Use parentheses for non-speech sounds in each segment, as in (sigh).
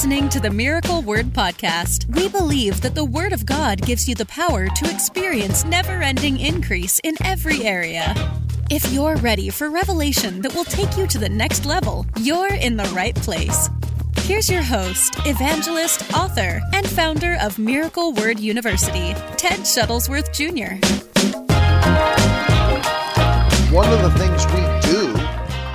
listening to the Miracle Word Podcast. We believe that the Word of God gives you the power to experience never ending increase in every area. If you're ready for revelation that will take you to the next level, you're in the right place. Here's your host, evangelist, author, and founder of Miracle Word University, Ted Shuttlesworth Jr. One of the things we do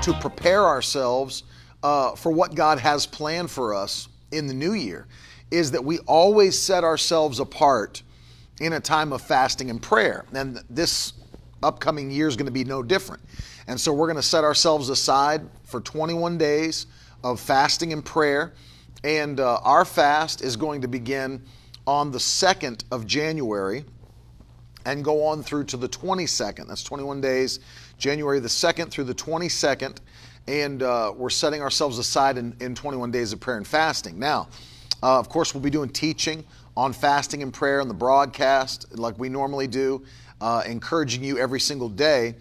to prepare ourselves uh, for what God has planned for us in the new year is that we always set ourselves apart in a time of fasting and prayer. And this upcoming year is going to be no different. And so we're going to set ourselves aside for 21 days of fasting and prayer. And uh, our fast is going to begin on the 2nd of January and go on through to the 22nd. That's 21 days, January the 2nd through the 22nd and uh, we're setting ourselves aside in, in 21 days of prayer and fasting. Now, uh, of course, we'll be doing teaching on fasting and prayer on the broadcast like we normally do, uh, encouraging you every single day.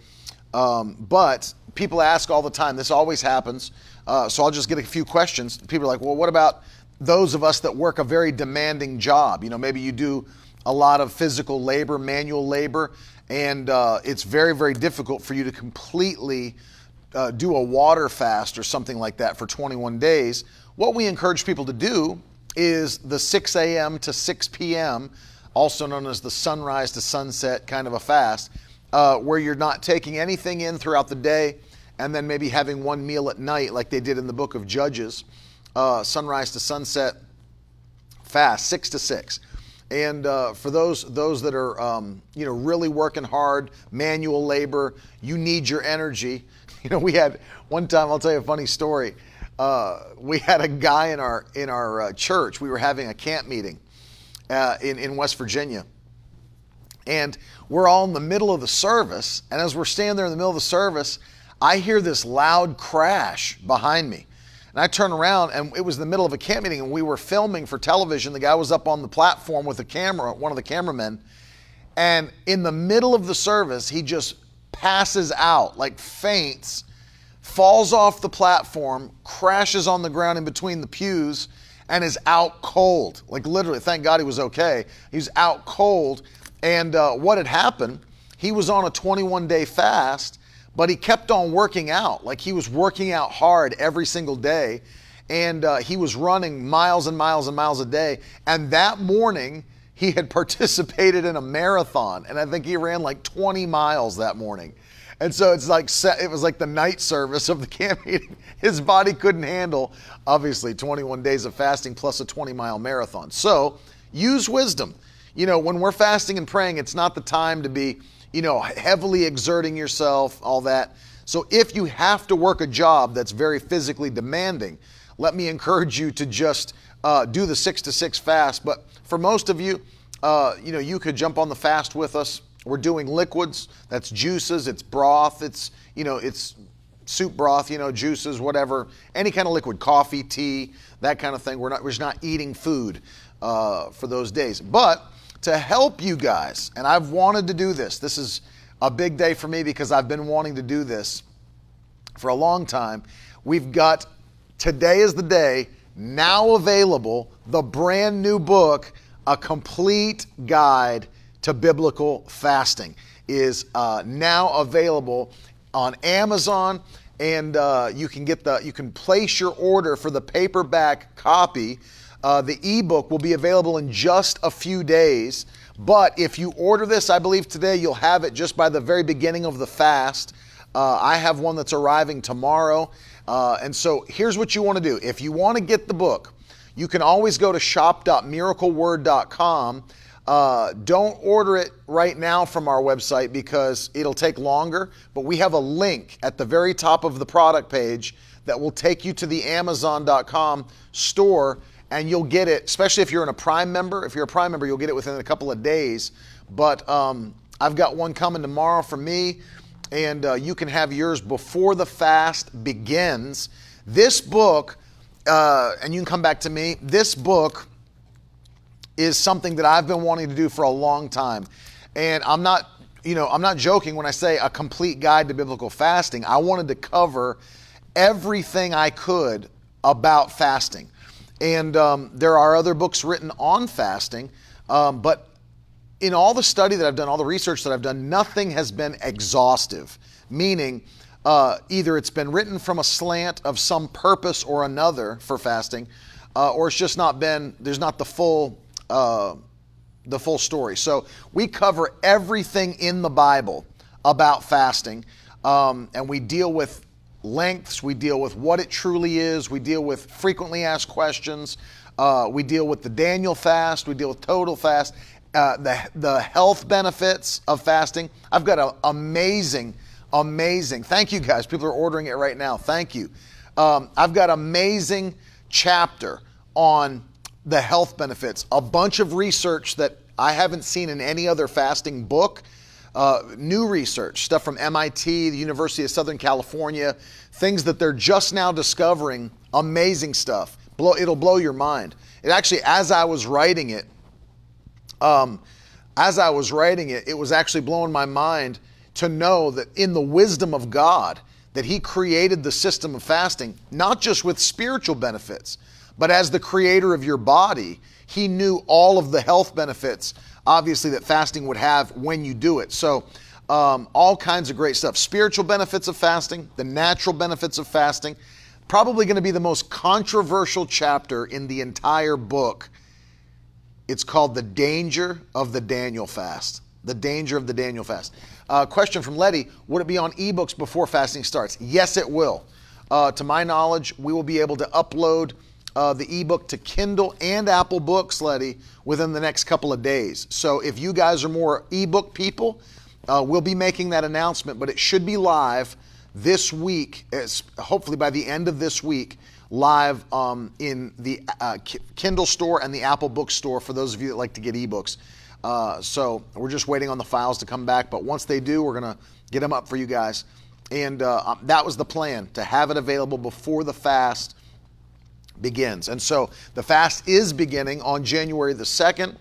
Um, but people ask all the time, this always happens. Uh, so I'll just get a few questions. People are like, well, what about those of us that work a very demanding job? You know, maybe you do a lot of physical labor, manual labor, and uh, it's very, very difficult for you to completely uh, do a water fast or something like that for 21 days, what we encourage people to do is the 6 a.m. to 6 p.m., also known as the sunrise to sunset kind of a fast, uh, where you're not taking anything in throughout the day and then maybe having one meal at night, like they did in the book of Judges, uh, sunrise to sunset fast, six to six. And uh, for those those that are um, you know really working hard, manual labor, you need your energy. (laughs) You know, we had one time. I'll tell you a funny story. Uh, we had a guy in our in our uh, church. We were having a camp meeting uh, in in West Virginia, and we're all in the middle of the service. And as we're standing there in the middle of the service, I hear this loud crash behind me. And I turn around, and it was the middle of a camp meeting, and we were filming for television. The guy was up on the platform with a camera, one of the cameramen. And in the middle of the service, he just passes out, like faints, falls off the platform, crashes on the ground in between the pews, and is out cold. Like literally, thank God he was okay. He's out cold. And uh, what had happened, he was on a 21 day fast, but he kept on working out. Like he was working out hard every single day. And uh, he was running miles and miles and miles a day. And that morning, he had (laughs) participated in a marathon, and I think he ran like 20 miles that morning. And so it's like it was like the night service of the (laughs) camp meeting. His body couldn't handle, obviously, 21 days of fasting plus a 20 mile marathon. So use wisdom. You know, when we're fasting and praying, it's not the time to be, you know, heavily exerting yourself, all that. So if you have to work a job that's very physically demanding, let me encourage you to just uh, do the six to six fast. But for most of you, uh, you know, you could jump on the fast with us. We're doing liquids. That's juices. It's broth. It's you know, it's soup broth. You know, juices, whatever, any kind of liquid, coffee, tea, that kind of thing. We're not we're just not eating food uh, for those days. But to help you guys, and I've wanted to do this. This is a big day for me because I've been wanting to do this for a long time. We've got today is the day now available the brand new book, A Complete Guide to Biblical Fasting, is uh, now available on Amazon. And uh, you can get the you can place your order for the paperback copy. Uh, the ebook will be available in just a few days. But if you order this, I believe today you'll have it just by the very beginning of the fast. Uh, I have one that's arriving tomorrow. Uh, and so here's what you want to do. If you want to get the book, you can always go to shop.miracleword.com. Uh, don't order it right now from our website because it'll take longer, but we have a link at the very top of the product page that will take you to the Amazon.com store and you'll get it, especially if you're in a Prime member. If you're a Prime member, you'll get it within a couple of days. But um, I've got one coming tomorrow for me and uh, you can have yours before the fast begins. This book, uh, and you can come back to me, this book is something that I've been wanting to do for a long time. And I'm not, you know, I'm not joking when I say a complete guide to biblical fasting. I wanted to cover everything I could about fasting. And um, there are other books written on fasting, um, but in all the study that I've done, all the research that I've done, nothing has been exhaustive, meaning uh, either it's been written from a slant of some purpose or another for fasting, uh, or it's just not been, there's not the full. Uh, the full story. So we cover everything in the Bible about fasting, um, and we deal with lengths, we deal with what it truly is, we deal with frequently asked questions, uh, we deal with the Daniel fast, we deal with total fast, uh, the, the health benefits of fasting. I've got an amazing, amazing, thank you guys. People are ordering it right now. Thank you. Um, I've got amazing chapter on the health benefits, a bunch of research that I haven't seen in any other fasting book. Uh, new research, stuff from MIT, the University of Southern California, things that they're just now discovering. Amazing stuff. Blow, it'll blow your mind. It actually, as I was writing it, um, as I was writing it, it was actually blowing my mind to know that in the wisdom of God, that He created the system of fasting, not just with spiritual benefits, but as the creator of your body, He knew all of the health benefits, obviously, that fasting would have when you do it. So, um, all kinds of great stuff. Spiritual benefits of fasting, the natural benefits of fasting. Probably going to be the most controversial chapter in the entire book it's called The Danger of the Daniel Fast. The Danger of the Daniel Fast. Uh, question from Letty Would it be on ebooks before fasting starts? Yes, it will. Uh, to my knowledge, we will be able to upload uh, the ebook to Kindle and Apple Books, Letty, within the next couple of days. So if you guys are more ebook people, uh, we'll be making that announcement, but it should be live this week, hopefully by the end of this week live um, in the uh, Kindle store and the Apple Book store for those of you that like to get ebooks. Uh, so we're just waiting on the files to come back, but once they do, we're going to get them up for you guys. And uh, um, that was the plan to have it available before the fast begins. And so the fast is beginning on January the 2nd.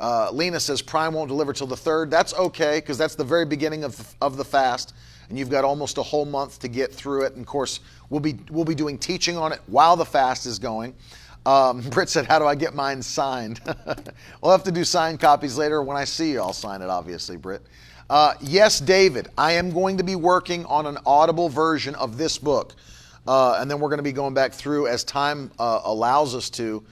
Uh, Lena says Prime won't deliver till the 3rd. That's okay because that's the very beginning of the, of the fast and you've got almost a whole month to get through it. And of course, we'll be we'll be doing teaching on it while the fast is going. Um, (laughs) Britt said, "How do I get mine signed?" (laughs) we'll have to do signed copies later. When I see you, I'll sign it. Obviously, Britt. Uh, yes, David, I am going to be working on an audible version of this book, uh, and then we're going to be going back through as time uh, allows us to.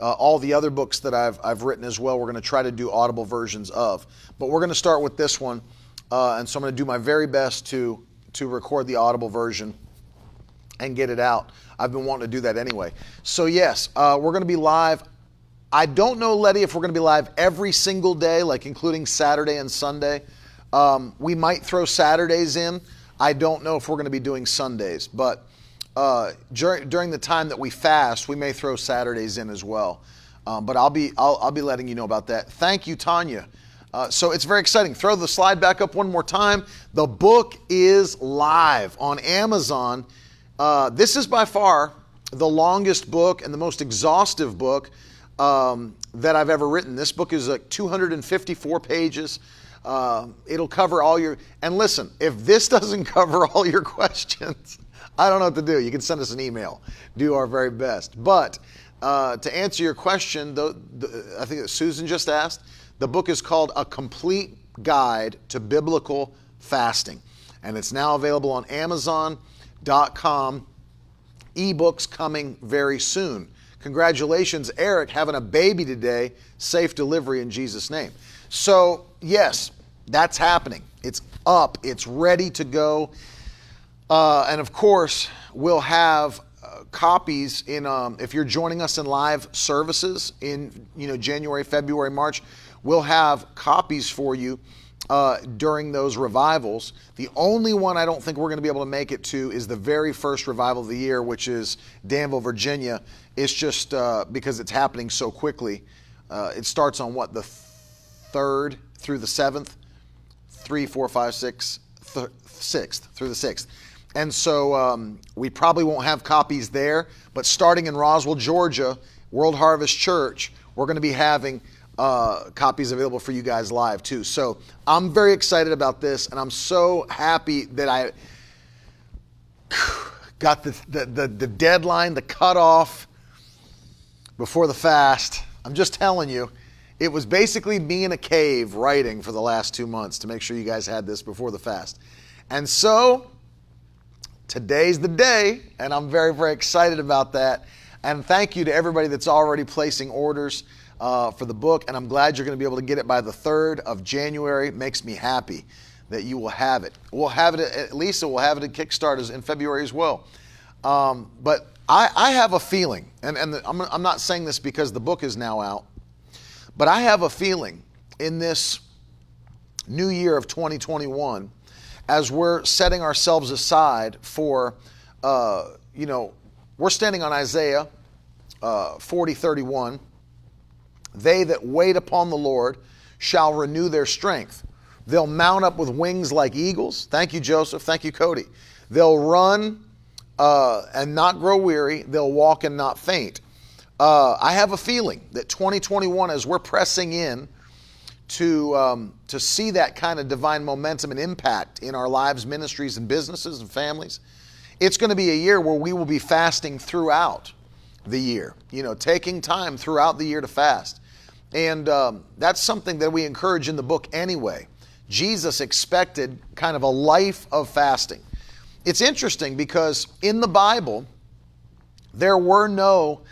Uh, all the other books that I've, I've written as well, we're going to try to do audible versions of. But we're going to start with this one. Uh, and so I'm going to do my very best to, to record the audible version and get it out. I've been wanting to do that anyway. So, yes, uh, we're going to be live. I don't know, Letty, if we're going to be live every single day, like including Saturday and Sunday. Um, we might throw Saturdays in. I don't know if we're going to be doing Sundays, but uh, during, during the time that we fast, we may throw Saturdays in as well. Um, but I'll be I'll, I'll be letting you know about that. Thank you, Tanya. Uh, so it's very exciting. Throw the slide back up one more time. The book is live on Amazon. Uh, this is by far the longest book and the most exhaustive book um, that I've ever written. This book is like 254 pages. Uh, it'll cover all your. And listen, if this (laughs) doesn't cover all your questions, I don't know what to do. You can send us an email. Do our very best. But uh, to answer your question, the, the, I think Susan just asked, the book is called A Complete Guide to Biblical Fasting, and it's now available on Amazon.com. Ebooks coming very soon. Congratulations, Eric, having a baby today. Safe delivery in Jesus' name. So, yes, that's happening. It's up, it's ready to go. Uh, and of course, we'll have uh, copies in um, if you're joining us in live services in you know January, February, March we'll have copies for you uh, during those revivals. The only one I don't think we're going to be able to make it to is the very first revival of the year, which is Danville, Virginia. It's just uh, because it's happening so quickly. Uh, it starts on what, the third through the seventh? Three, four, five, six, th- sixth through the sixth. And so um, we probably won't have copies there, but starting in Roswell, Georgia, World Harvest Church, we're going to be having uh, copies available for you guys live too. So I'm very excited about this, and I'm so happy that I (sighs) got the, the, the, the deadline, the cutoff. before the fast. I'm just telling you, it was basically me in a cave writing for the last two months to make sure you guys had this before the fast. And so, today's the day, and I'm very, very excited about that. And thank you to everybody that's already placing orders uh, for the book. And I'm glad you're going to be able to get it by the 3rd of January. Makes me happy that you will have it. We'll have it at Lisa, we'll have it at Kickstarters in February as well. Um, but I, I, have a feeling, and, and the, I'm, I'm not saying this because the book is now out, but I have a feeling in this new year of 2021 as we're setting ourselves aside for, uh, you know, we're standing on Isaiah uh, 40 31. They that wait upon the Lord shall renew their strength. They'll mount up with wings like eagles. Thank you, Joseph. Thank you, Cody. They'll run uh, and not grow weary. They'll walk and not faint. Uh, I have a feeling that 2021, as we're pressing in to, um, to see that kind of divine momentum and impact in our lives, ministries, and businesses and families. It's going to be a year where we will be fasting throughout the year, you know, taking time throughout the year to fast. And um, that's something that we encourage in the book anyway. Jesus expected kind of a life of fasting. It's interesting because in the Bible, there were no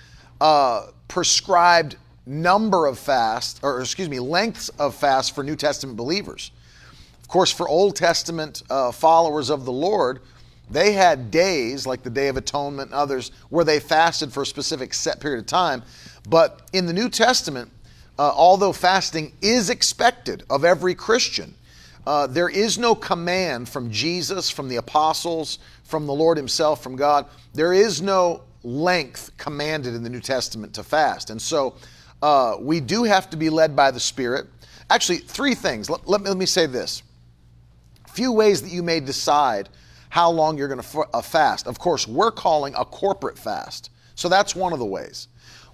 uh, prescribed number of fasts, or excuse me, lengths of fasts for New Testament believers. Of course, for Old Testament uh, followers of the Lord, they had days like the Day of Atonement and others where they fasted for a specific set period of time. But in the New Testament, uh, although fasting is expected of every Christian, uh, there is no command from Jesus, from the apostles, from the Lord Himself, from God. There is no length commanded in the New Testament to fast. And so uh, we do have to be led by the Spirit. Actually, three things. Let, let, me, let me say this. Few ways that you may decide how long you're going to uh, fast. Of course, we're calling a corporate fast. So that's one of the ways.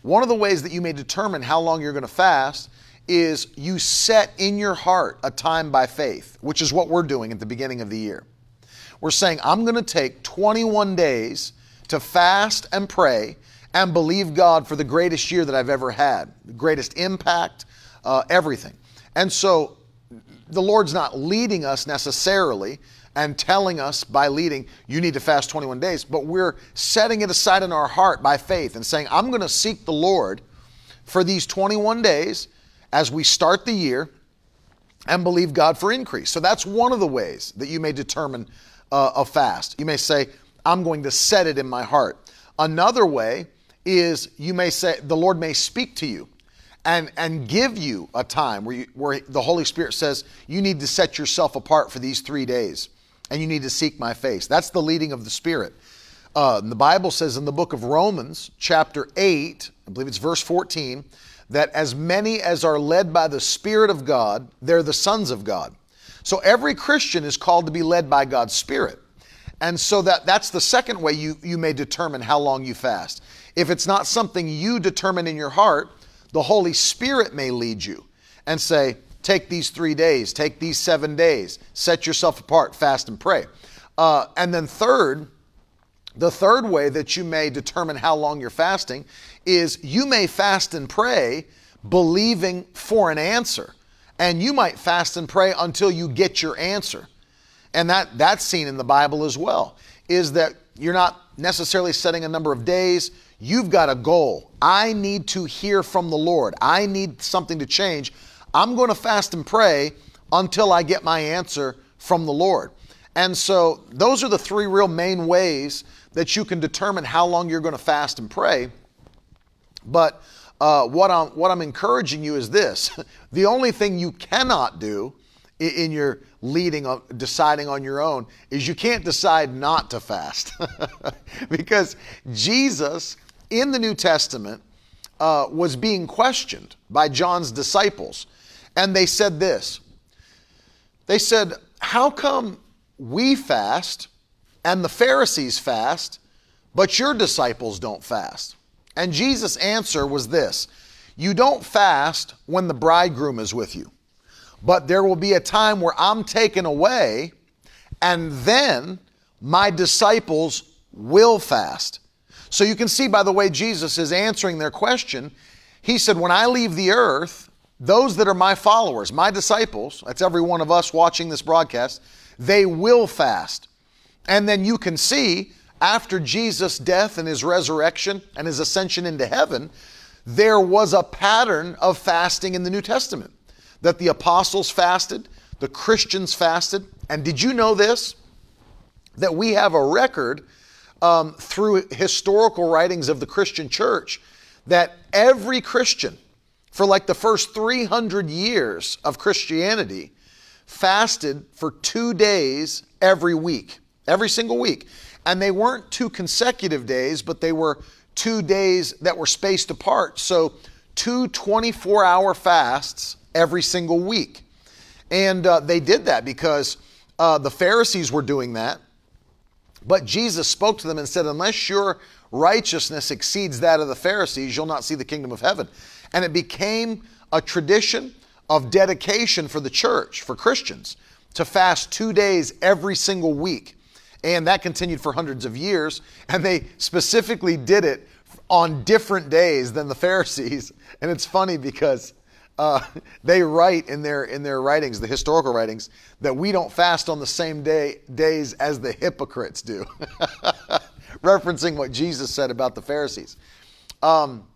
One of the ways that you may determine how long you're going to fast is you set in your heart a time by faith, which is what we're doing at the beginning of the year. We're saying, I'm going to take 21 days to fast and pray and believe God for the greatest year that I've ever had, the greatest impact, uh, everything. And so the Lord's not leading us necessarily and telling us by leading, you need to fast 21 days, but we're setting it aside in our heart by faith and saying, I'm going to seek the Lord for these 21 days as we start the year and believe God for increase. So that's one of the ways that you may determine uh, a fast. You may say, I'm going to set it in my heart. Another way is you may say the Lord may speak to you and and give you a time where you, where the Holy Spirit says you need to set yourself apart for these three days and you need to seek my face. That's the leading of the Spirit. Uh, the Bible says in the book of Romans, chapter 8, I believe it's verse 14, that as many as are led by the Spirit of God, they're the sons of God. So every Christian is called to be led by God's Spirit. And so that, that's the second way you, you may determine how long you fast. If it's not something you determine in your heart, the Holy Spirit may lead you and say, take these three days, take these seven days, set yourself apart, fast and pray. Uh, and then, third, the third way that you may determine how long you're fasting is you may fast and pray believing for an answer. And you might fast and pray until you get your answer. And that, that's seen in the Bible as well, is that you're not necessarily setting a number of days, You've got a goal. I need to hear from the Lord. I need something to change. I'm going to fast and pray until I get my answer from the Lord. And so, those are the three real main ways that you can determine how long you're going to fast and pray. But uh, what, I'm, what I'm encouraging you is this (laughs) the only thing you cannot do in your leading on deciding on your own is you can't decide not to fast (laughs) because Jesus in the New Testament uh, was being questioned by John's disciples. And they said this They said, How come we fast and the Pharisees fast, but your disciples don't fast? And Jesus' answer was this You don't fast when the bridegroom is with you, but there will be a time where I'm taken away, and then my disciples will fast. So you can see by the way Jesus is answering their question, he said, When I leave the earth, those that are my followers, my disciples, that's every one of us watching this broadcast, they will fast. And then you can see after Jesus' death and his resurrection and his ascension into heaven, there was a pattern of fasting in the New Testament that the apostles fasted, the Christians fasted. And did you know this? That we have a record um, through historical writings of the Christian church that every Christian, for like the first 300 years of Christianity, fasted for two days every week, every single week. And they weren't two consecutive days, but they were two days that were spaced apart. So, two 24 hour fasts every single week. And uh, they did that because uh, the Pharisees were doing that. But Jesus spoke to them and said, Unless your righteousness exceeds that of the Pharisees, you'll not see the kingdom of heaven. And it became a tradition of dedication for the church, for Christians, to fast two days every single week. And that continued for hundreds of years. And they specifically did it on different days than the Pharisees. (laughs) And it's funny because uh, (laughs) they write in their in their writings, the historical writings, that we don't fast on the same day days as the hypocrites do, (laughs) referencing what Jesus said about the Pharisees. Um,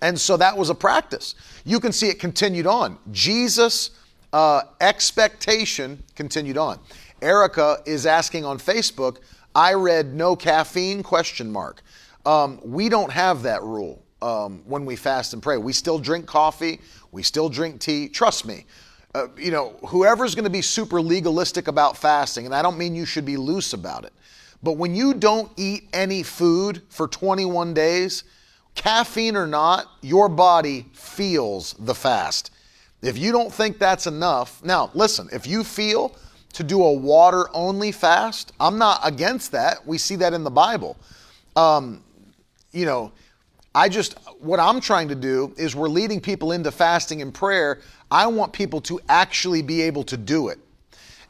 and so that was a practice. You can see it continued on. Jesus' uh, expectation continued on. Erica is asking on Facebook, I read no caffeine question mark. Um, we don't have that rule um, when we fast and pray. We still drink coffee, we still drink tea. Trust me. Uh, you know, whoever's going to be super legalistic about fasting, and I don't mean you should be loose about it, but when you don't eat any food for 21 days, caffeine or not, your body feels the fast. If you don't think that's enough, now listen, if you feel to do a water only fast. I'm not against that. We see that in the Bible. Um, you know, I just, what I'm trying to do is we're leading people into fasting and prayer. I want people to actually be able to do it.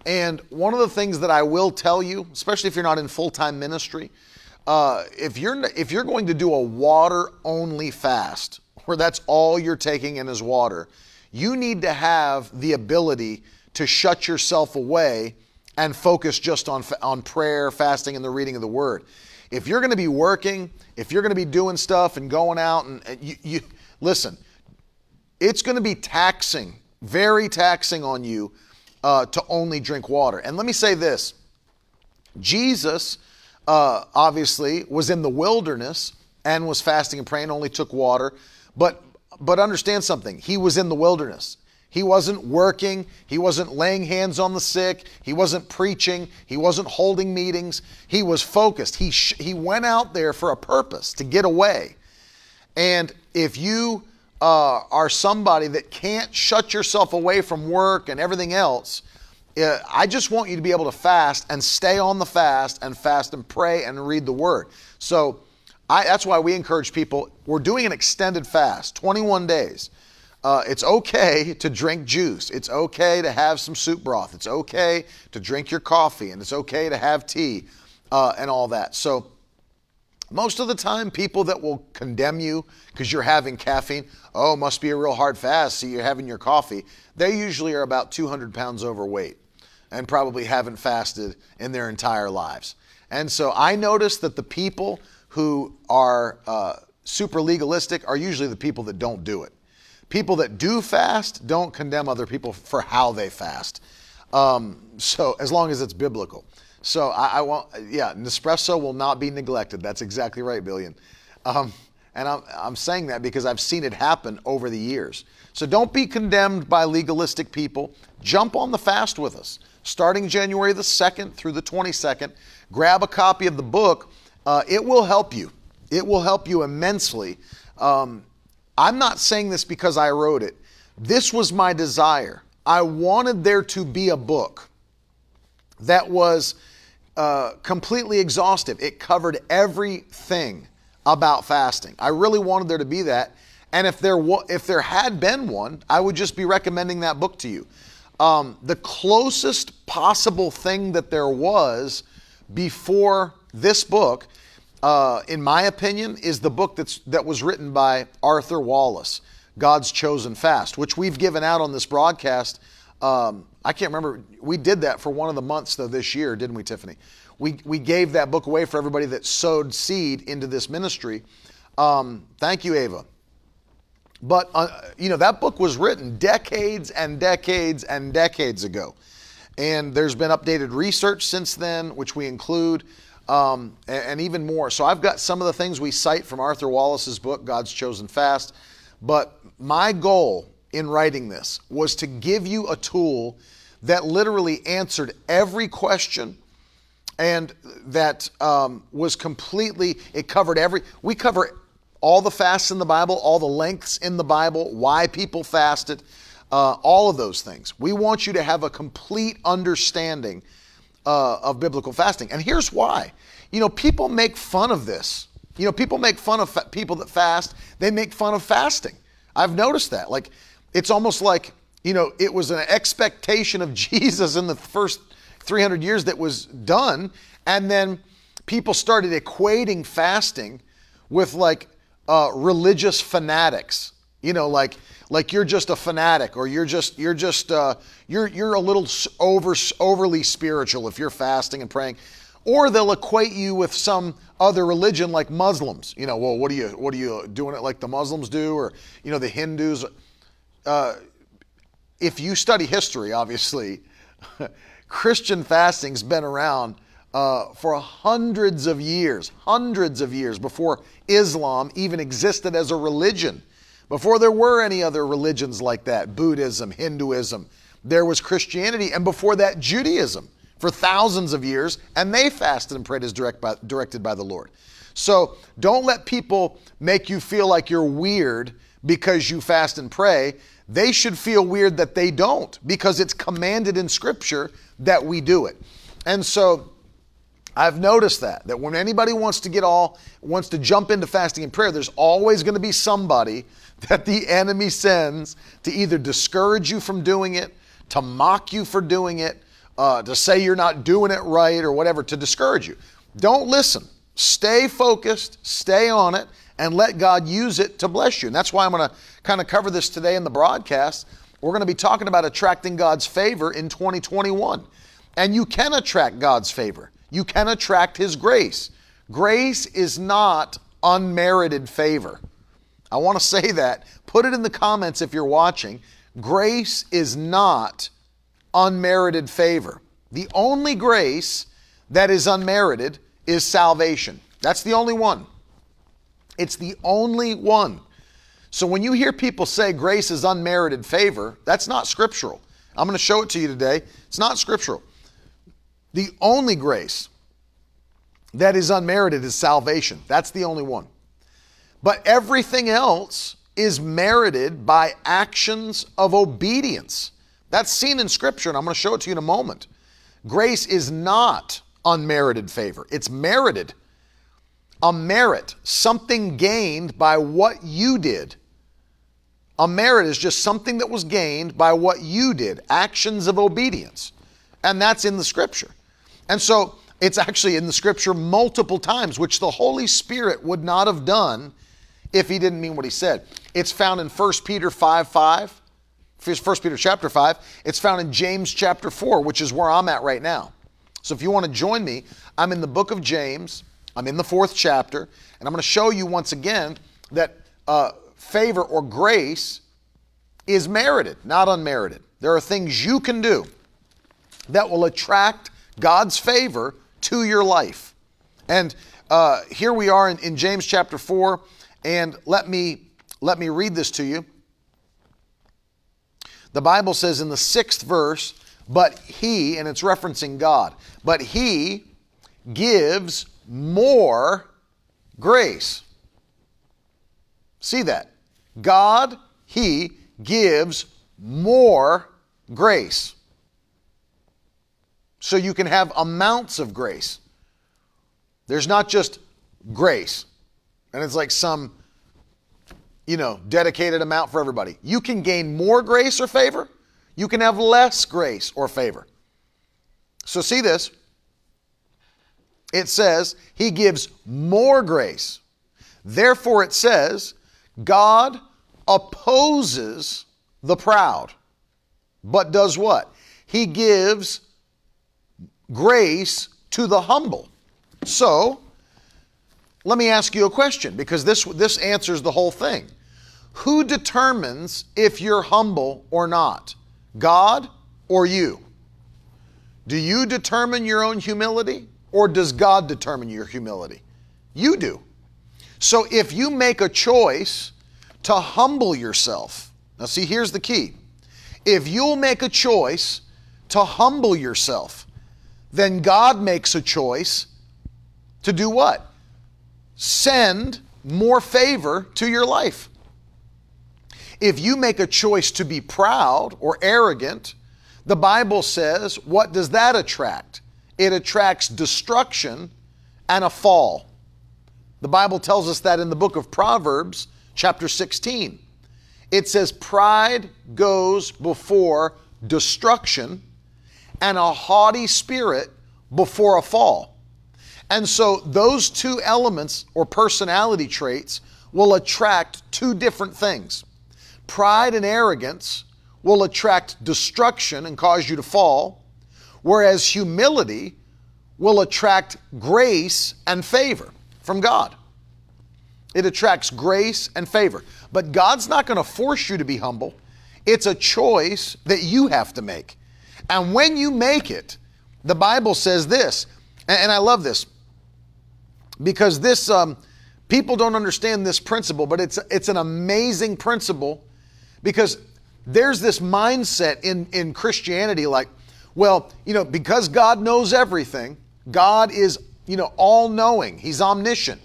And one of the things that I will tell you, especially if you're not in full time ministry, uh, if you're if you're going to do a water only fast, where that's all you're taking in is water, you need to have the ability to shut yourself away and focus just on, on prayer, fasting, and the reading of the word. If you're going to be working, if you're going to be doing stuff and going out and, and you, you listen, it's going to be taxing, very taxing on you uh, to only drink water. And let me say this Jesus uh, obviously was in the wilderness and was fasting and praying, only took water. But but understand something. He was in the wilderness. He wasn't working. He wasn't laying hands on the sick. He wasn't preaching. He wasn't holding meetings. He was focused. He, sh- he went out there for a purpose to get away. And if you uh, are somebody that can't shut yourself away from work and everything else, uh, I just want you to be able to fast and stay on the fast and fast and pray and read the word. So I, that's why we encourage people. We're doing an extended fast, 21 days. Uh, it's okay to drink juice. It's okay to have some soup broth. It's okay to drink your coffee, and it's okay to have tea uh, and all that. So, most of the time, people that will condemn you because you're having caffeine, oh, must be a real hard fast, so you're having your coffee, they usually are about 200 pounds overweight and probably haven't fasted in their entire lives. And so I notice that the people who are uh, super legalistic are usually the people that don't do it. People that do fast don't condemn other people for how they fast. Um, so as long as it's biblical. So I, I want, yeah, Nespresso will not be neglected. That's exactly right, Billion. Um, and I'm, I'm saying that because I've seen it happen over the years. So don't be condemned by legalistic people. Jump on the fast with us. Starting January the 2nd through the 22nd, grab a copy of the book. Uh, it will help you. It will help you immensely. Um, I'm not saying this because I wrote it. This was my desire. I wanted there to be a book that was uh, completely exhaustive. It covered everything about fasting. I really wanted there to be that. And if there wa- if there had been one, I would just be recommending that book to you. Um, the closest possible thing that there was before this book uh, in my opinion, is the book that's that was written by Arthur Wallis, God's Chosen Fast, which we've given out on this broadcast. Um, I can't remember. We did that for one of the months though this year, didn't we, Tiffany? We we gave that book away for everybody that sowed seed into this ministry. Um, thank you, Ava. But uh, you know that book was written decades and decades and decades ago, and there's been updated research since then, which we include, um, and, and even more. So I've got some of the things we cite from Arthur Wallis's book, God's Chosen Fast. But my goal in writing this was to give you a tool that literally answered every question and that um, was completely it covered every we cover all the fasts in the Bible, all the lengths in the Bible, why people fasted, uh, all of those things. We want you to have a complete understanding uh, of biblical fasting. And here's why. You know, people make fun of this. You know, people make fun of fa- people that fast, they make fun of fasting. I've noticed that. Like, it's almost like, you know, it was an expectation of (laughs) Jesus in the first 300 years that was done. And then people started equating fasting with like uh, religious fanatics. You know, like like you're just a fanatic, or you're just you're just uh, you're you're a little over overly spiritual if you're fasting and praying, or they'll equate you with some other religion like Muslims. You know, well, what are you what are you doing it like the Muslims do, or you know the Hindus? Uh, if you study history, obviously, (laughs) Christian fasting's been around uh, for hundreds of years, hundreds of years before Islam even existed as a religion, before there were any other religions like that Buddhism, Hinduism, there was Christianity, and before that, Judaism for thousands of years, and they fasted and prayed as direct by, directed by the Lord. So don't let people make you feel like you're weird because you fast and pray. They should feel weird that they don't because it's commanded in Scripture that we do it. And so I've noticed that that when anybody wants to get all wants to jump into fasting and prayer, there's always going to be somebody (laughs) that the enemy sends to either discourage you from doing it, to mock you for doing it, uh, to say you're not doing it right or whatever, to discourage you. Don't listen. Stay focused, stay on it, and let God use it to bless you. And that's why I'm going to kind of cover this today in the broadcast. We're going to be talking about attracting God's favor in 2021. And you can attract God's favor. You can attract His grace. Grace is not unmerited favor. I want to (laughs) say that. Put it in the comments if you're watching. Grace is not unmerited favor. The only grace that is unmerited is salvation. That's the only one. It's the only one. So when you hear people say grace is unmerited favor, that's not scriptural. I'm going to show it to you today. It's not scriptural. The only grace that is unmerited is salvation. That's the only one. But everything else is merited by actions of obedience. That's seen in Scripture, and I'm going to show it to you in a moment. Grace is not unmerited favor, it's merited. A merit, something gained by what you did. A merit is just something that was gained by what you did, actions of obedience. And that's in the Scripture. And so it's actually in the scripture multiple times, which the Holy Spirit would not have done if he didn't mean what he said. It's found in 1 Peter 5 5, 1 Peter chapter 5. It's found in James chapter 4, which is where I'm at right now. So if you want to join me, I'm in the book of James. I'm in the fourth chapter, and I'm going to show you once again that uh, favor or grace is merited, not unmerited. There are things you can do that will attract God's favor to your life. And uh, here we are in, in James chapter 4, and let me, let me read this to you. The Bible says in the sixth verse, but he, and it's referencing God, but he gives more grace. See that? God, he gives more grace so you can have amounts of grace. There's not just grace, and it's like some, you know, dedicated amount for everybody. You can gain more grace or favor, you can have less grace or favor. So, see this. It says he gives more grace. Therefore, it says God opposes the proud, but does what? He gives grace to the humble. So, let me ask you a question because this, this answers the whole thing. Who determines if you're humble or not? God or you? Do you determine your own humility or does God determine your humility? You do. So if you make a choice to humble yourself, now see, here's the key. If you'll make a choice to humble yourself, then God makes a choice to do what? Send more favor to your life. If you make a choice to be proud or arrogant, the Bible says, what does that attract? It attracts destruction and a fall. The Bible tells us that in the book of Proverbs, chapter 16. It says, Pride goes before destruction, and a haughty spirit before a fall. And so, those two elements or personality traits will attract two different things. Pride and arrogance will attract destruction and cause you to fall, whereas humility will attract grace and favor from God. It attracts grace and favor. But God's not going to force you to be humble. It's a choice that you have to make. And when you make it, the Bible says this, and I love this because this, um, people don't understand this principle, but it's, it's an amazing principle because there's this mindset in, in Christianity like, well, you know, because God knows everything, God is, you know, all knowing, He's omniscient.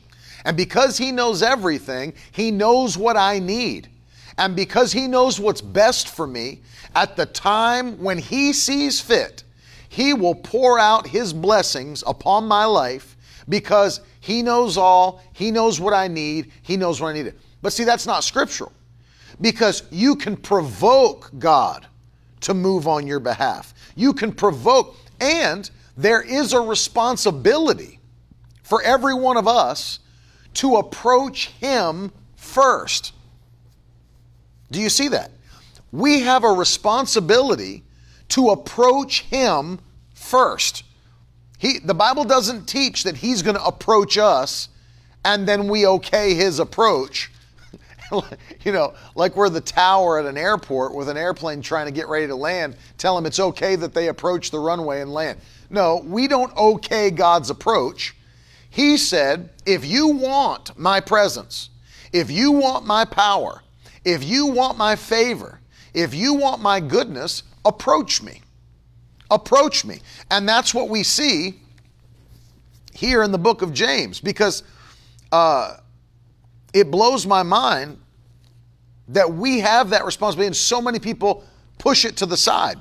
And because He knows everything, He knows what I need. And because He knows what's best for me, at the time when He sees fit, He will pour out His blessings upon my life because He knows all, He knows what I need, He knows what I need. But see, that's not scriptural because you can provoke God to move on your behalf. You can provoke, and there is a responsibility for every one of us to approach Him first. Do you see that? We have a responsibility to approach Him first. He, the Bible doesn't teach that He's going to approach us and then we okay His approach (laughs) you know, like we're the tower at an airport with an airplane trying to get ready to land, tell them it's okay that they approach the runway and land. No, we don't okay God's approach. He said, if you want my presence, if you want my power, if you want my favor, if you want my goodness, approach me. Approach me. And that's what we see here in the book of James because uh, it blows my mind that we have that responsibility and so many people push it to the side.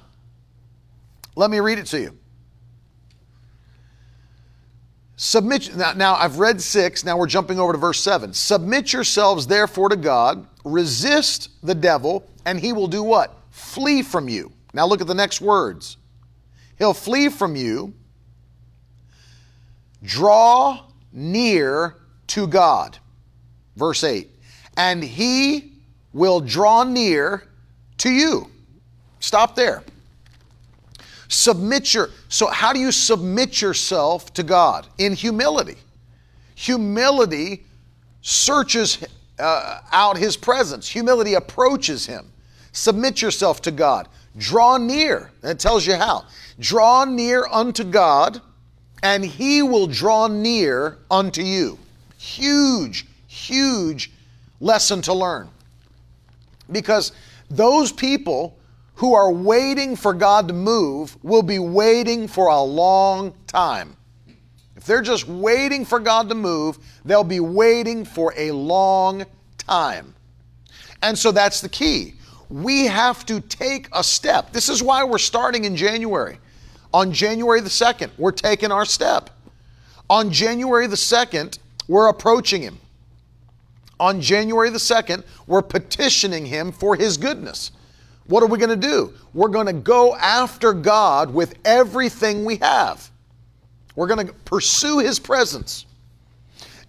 Let me read it to you. Submit now, now I've read 6, now we're jumping over to verse 7. Submit yourselves therefore to God, resist the devil, and he will do what? Flee from you. Now look at the next words. He'll flee from you. Draw near to God. Verse 8. And he will draw near to you. Stop there. Submit your so how do you submit yourself to God? In humility. Humility searches uh, out his presence. Humility approaches him. Submit yourself to God. Draw near. And it tells you how. Draw near unto God, and he will draw near unto you. Huge, huge lesson to learn. Because those people who are waiting for God to move will be waiting for a long time. If they're just waiting for God to move, they'll be waiting for a long time. And so that's the key. We have to take a step. This is why we're starting in January. On January the 2nd, we're taking our step. On January the 2nd, we're approaching Him on January the 2nd, we're petitioning Him for His goodness. What are we going to do? We're going to go after God with everything we have. We're going to pursue his presence.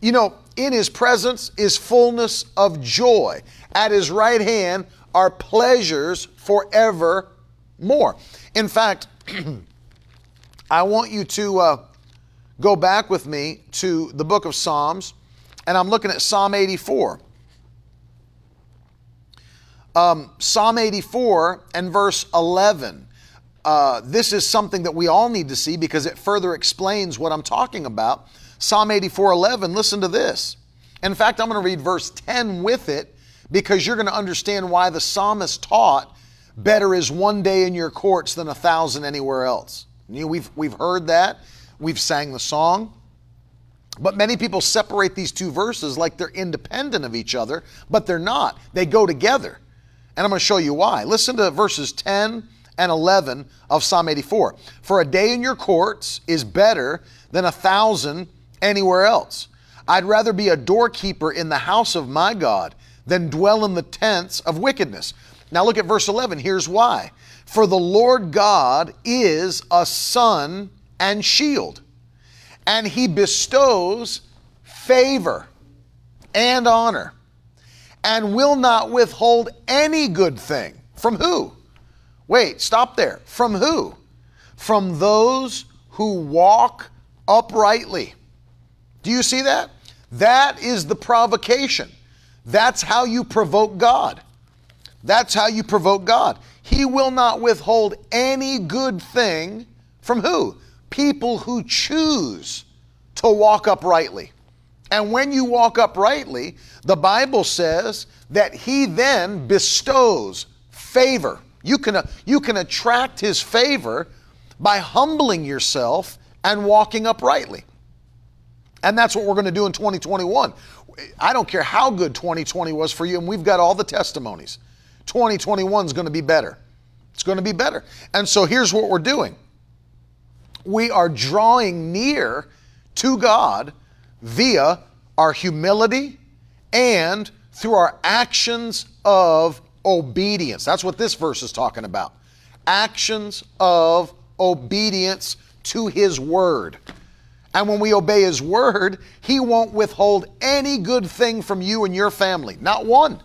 You know, in his presence is fullness of joy. At his right hand are pleasures forevermore. In fact, (clears throat) I want you to uh, go back with me to the book of Psalms, and I'm looking at Psalm 84. Um, Psalm 84 and verse 11. Uh, this is something that we all need to see because it further explains what I'm talking about. Psalm 84 11, listen to this. In fact, I'm going to read verse 10 with it because you're going to understand why the psalmist taught better is one day in your courts than a thousand anywhere else. You know, we've, we've heard that, we've sang the song. But many people separate these two verses like they're independent of each other, but they're not. They go together. And I'm going to show you why. Listen to verses 10 and 11 of Psalm 84. For a day in your courts is better than a thousand anywhere else. I'd rather be a doorkeeper in the house of my God than dwell in the tents of wickedness. Now look at verse 11. Here's why. For the Lord God is a sun and shield, and he bestows favor and honor, and will not withhold any good thing. From who? Wait, stop there. From who? From those who walk uprightly. Do you see that? That is the provocation. That's how you provoke God. That's how you provoke God. He will not withhold any good thing from who? People who choose to walk uprightly. And when you walk uprightly, the Bible says that He then bestows favor. You can, uh, you can attract His favor by humbling yourself and walking uprightly. And that's what we're going to do in 2021. I don't care how good 2020 was for you, and we've got all the testimonies. 2021 is going to be better. It's going to be better. And so here's what we're doing we are drawing near to God via our humility and through our actions of obedience. That's what this verse is talking about. Actions of obedience to His Word. And when we obey His Word, He won't withhold any good thing from you and your family. Not one.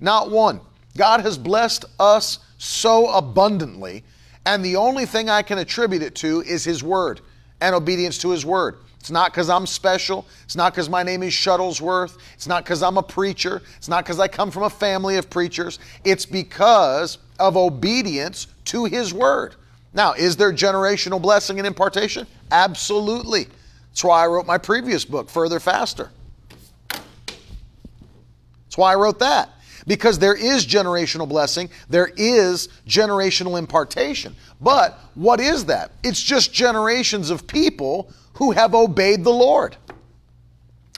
Not one. God has blessed us so abundantly, and the only thing I can attribute it to is His Word and obedience to His Word. It's not because I'm special. It's not because my name is Shuttlesworth. It's not because I'm a preacher. It's not because I come from a family of preachers. It's because of obedience to His Word. Now, is there generational blessing and impartation? Absolutely. That's why I wrote my previous book, Further Faster. That's why I wrote that because there is generational blessing, there is generational impartation. But what is that? It's just generations of people who have obeyed the Lord.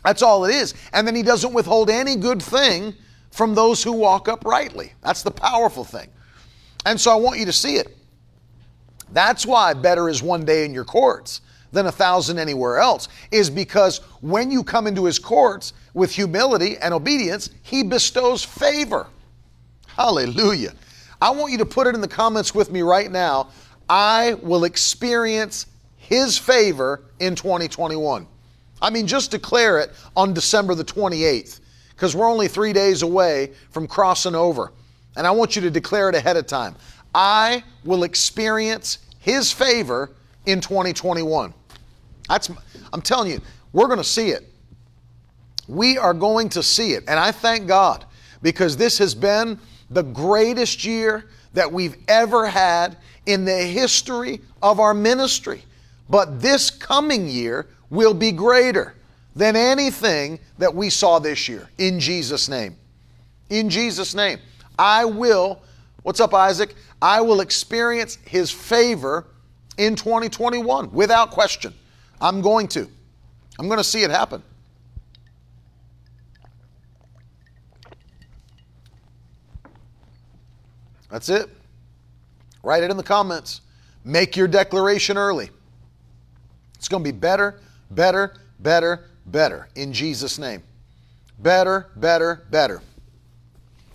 That's all it is. And then He doesn't withhold any good thing from those who walk uprightly. That's the powerful thing. And so I want you to see it. That's why better is one day in your courts than a thousand anywhere else, is because when you come into his courts with humility and obedience, he bestows favor. Hallelujah. I want you to put it in the comments with me right now. I will experience his favor in 2021. I mean, just declare it on December the 28th, because we're only three days away from crossing over. And I want you to declare it ahead of time. I will experience his favor in 2021. That's, I'm telling you, we're going to see it. We are going to see it. And I thank God because this has been the greatest year that we've ever had in the history of our ministry. But this coming year will be greater than anything that we saw this year in Jesus' name. In Jesus' name. I will, what's up, Isaac? I will experience His favor in 2021 without question. I'm going to. I'm going to see it happen. That's it. Write it in the comments. Make your declaration early. It's going to be better, better, better, better in Jesus' name. Better, better, better.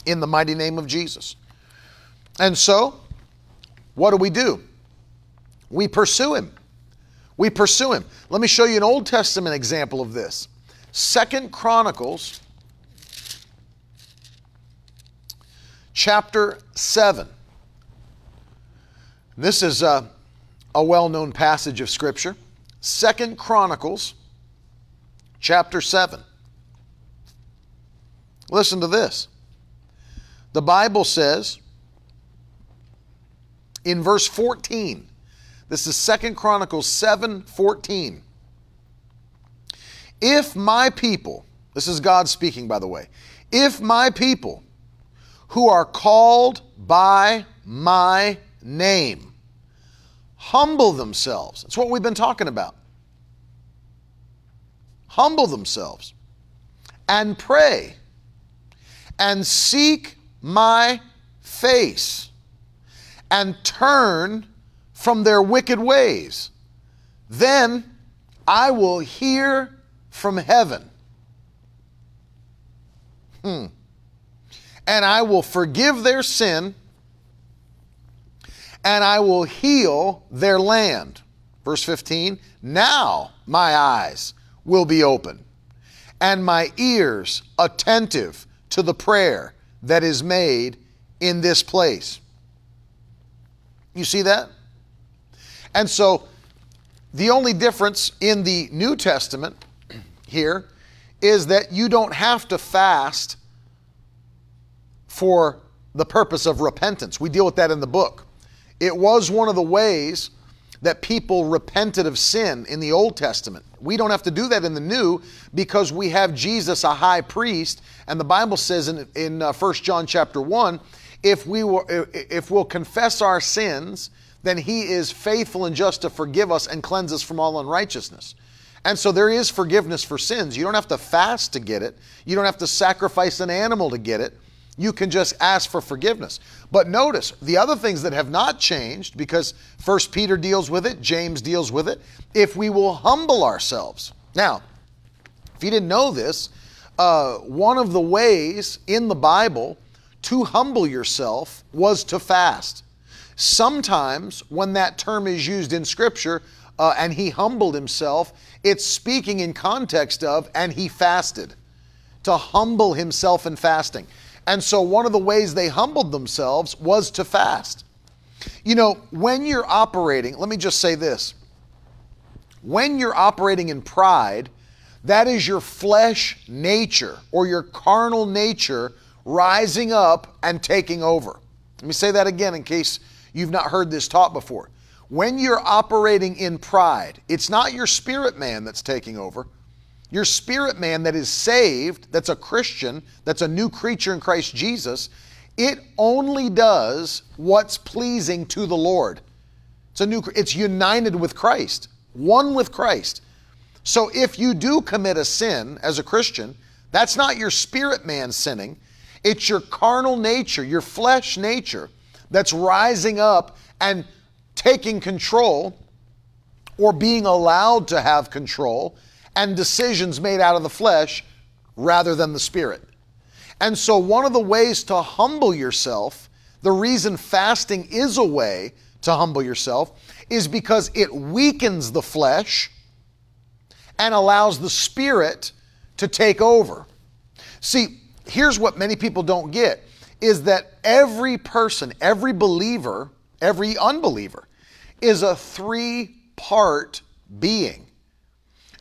In the mighty name of Jesus. And so, what do we do? We pursue Him. We pursue him. Let me show you an Old Testament example of this. Second Chronicles chapter 7. This is a, a well-known passage of scripture. Second Chronicles chapter 7. Listen to this. The Bible says in verse 14, this is Second Chronicles 7 14. If my people, this is God speaking, by the way, if my people who are called by my name humble themselves, that's what we've been talking about, humble themselves and pray and seek my face and turn from their wicked ways. Then I will hear from heaven. Hmm. And I will forgive their sin and I will heal their land. Verse 15 Now my eyes will be open and my ears attentive to the prayer that is made in this place. You see that? And so the only difference in the New Testament here is that you don't have to fast for the purpose of repentance. We deal with that in the book. It was one of the ways that people repented of sin in the Old Testament. We don't have to do that in the New because we have Jesus, a high priest, and the Bible says in, in uh, 1 John chapter 1, if, we will, if we'll confess our sins, then he is faithful and just to forgive us and cleanse us from all unrighteousness. And so there is forgiveness for sins. You don't have to fast to get it. You don't have to sacrifice an animal to get it. You can just ask for forgiveness. But notice the other things that have not changed because First Peter deals with it, James deals with it. If we will humble ourselves. Now, if you didn't know this, uh, one of the ways in the Bible to humble yourself was to fast. Sometimes, when that term is used in Scripture, uh, and he humbled himself, it's speaking in context of, and he fasted. To humble himself in fasting. And so, one of the ways they humbled themselves was to fast. You know, when you're operating, let me just say this when you're operating in pride, that is your flesh nature or your carnal nature rising up and taking over. Let me say that again in case you've not heard this taught before. When you're operating in pride, it's not your spirit man that's taking over. Your spirit man that is saved, that's a Christian, that's a new creature in Christ Jesus, it only does what's pleasing to the Lord. It's a new it's united with Christ, one with Christ. So if you do commit a sin as a Christian, that's not your spirit man sinning. It's your carnal nature, your flesh nature that's rising up and taking control or being allowed to have control and decisions made out of the flesh rather than the spirit. And so, one of the ways to humble yourself, the reason fasting is a way to humble yourself, is because it weakens the flesh and allows the spirit to take over. See, here's what many people don't get is that every person, every believer, every unbeliever is a three part being.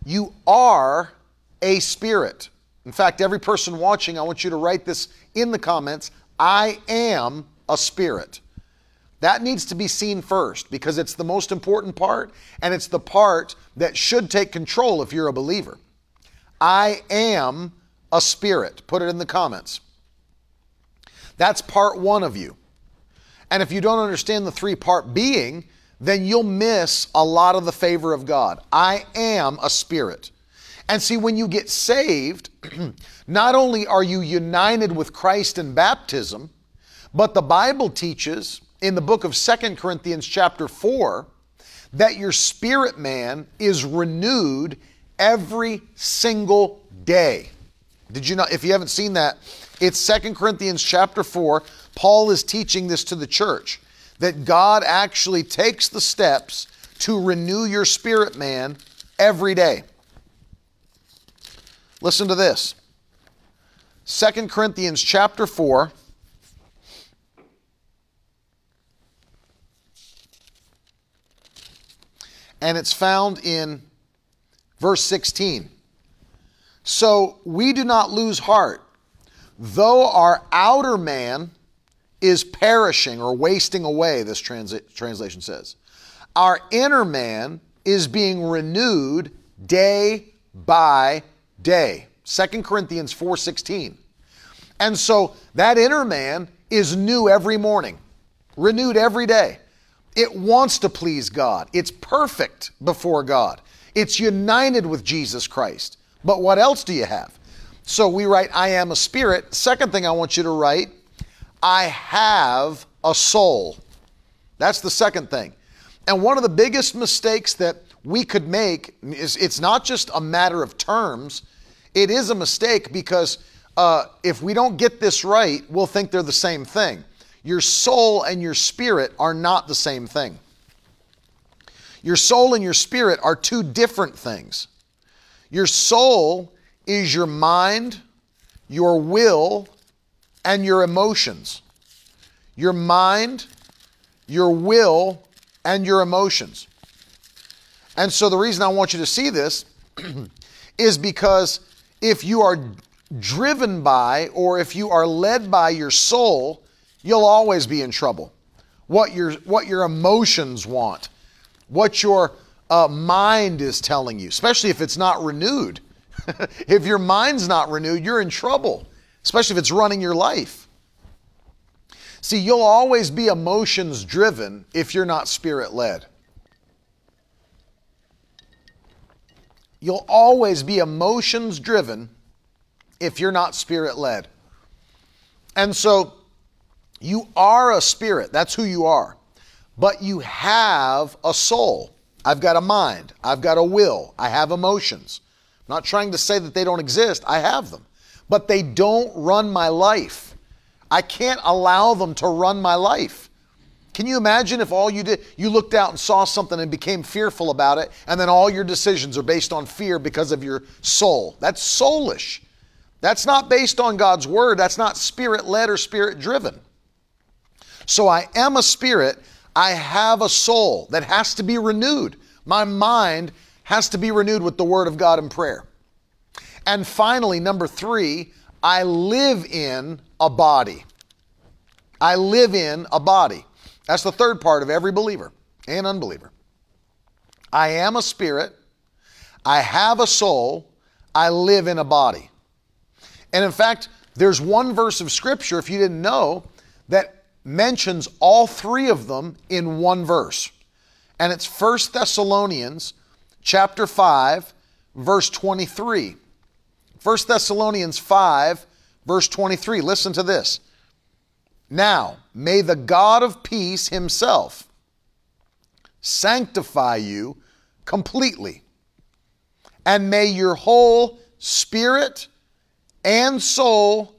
You are a spirit. In fact, every person watching, I want you to write this in the comments I am a spirit. That needs to be seen first because it's the most important part and it's the part that should take control if you're a believer. I am a spirit. Put it in the comments. That's part one of you. And if you don't understand the three part being, then you'll miss a lot of the favor of God. I am a spirit. And see, when you get saved, (clears throat) not only are you united with Christ in baptism, but the Bible teaches in the book of Second Corinthians, chapter 4, that your spirit man is renewed every single day. Did you know? If you haven't seen that, it's Second Corinthians chapter 4. Paul is teaching this to the church that God actually takes the steps to renew your spirit man every day. Listen to this. 2 Corinthians chapter 4 and it's found in verse 16. So we do not lose heart, though our outer man is perishing or wasting away, this translation says. Our inner man is being renewed day by day. 2 Corinthians 4:16. And so that inner man is new every morning, renewed every day. It wants to please God. It's perfect before God. It's united with Jesus Christ. But what else do you have? So we write, I am a spirit. Second thing I want you to write, I have a soul. That's the second thing. And one of the biggest mistakes that we could make is it's not just a matter of terms, it is a mistake because uh, if we don't get this right, we'll think they're the same thing. Your soul and your spirit are not the same thing. Your soul and your spirit are two different things. Your soul is your mind, your will, and your emotions. Your mind, your will, and your emotions. And so the reason I want you to see this (clears throat) is because if you are driven by or if you are led by your soul, you'll always be in trouble. What your, what your emotions want, what your uh, mind is telling you, especially if it's not renewed. (laughs) if your mind's not renewed, you're in trouble, especially if it's running your life. See, you'll always be emotions driven if you're not spirit led. You'll always be emotions driven if you're not spirit led. And so you are a spirit, that's who you are. But you have a soul. I've got a mind, I've got a will, I have emotions. I'm not trying to say that they don't exist, I have them. But they don't run my life. I can't allow them to run my life. Can you imagine if all you did, you looked out and saw something and became fearful about it, and then all your decisions are based on fear because of your soul? That's soulish. That's not based on God's word. That's not spirit led or spirit driven. So I am a spirit. I have a soul that has to be renewed. My mind has to be renewed with the word of God and prayer. And finally, number three, I live in a body. I live in a body. That's the third part of every believer and unbeliever. I am a spirit. I have a soul. I live in a body. And in fact, there's one verse of scripture, if you didn't know, that mentions all three of them in one verse. And it's 1 Thessalonians chapter 5, verse 23. 1 Thessalonians 5, verse 23. Listen to this. Now, may the God of peace himself sanctify you completely, and may your whole spirit, and soul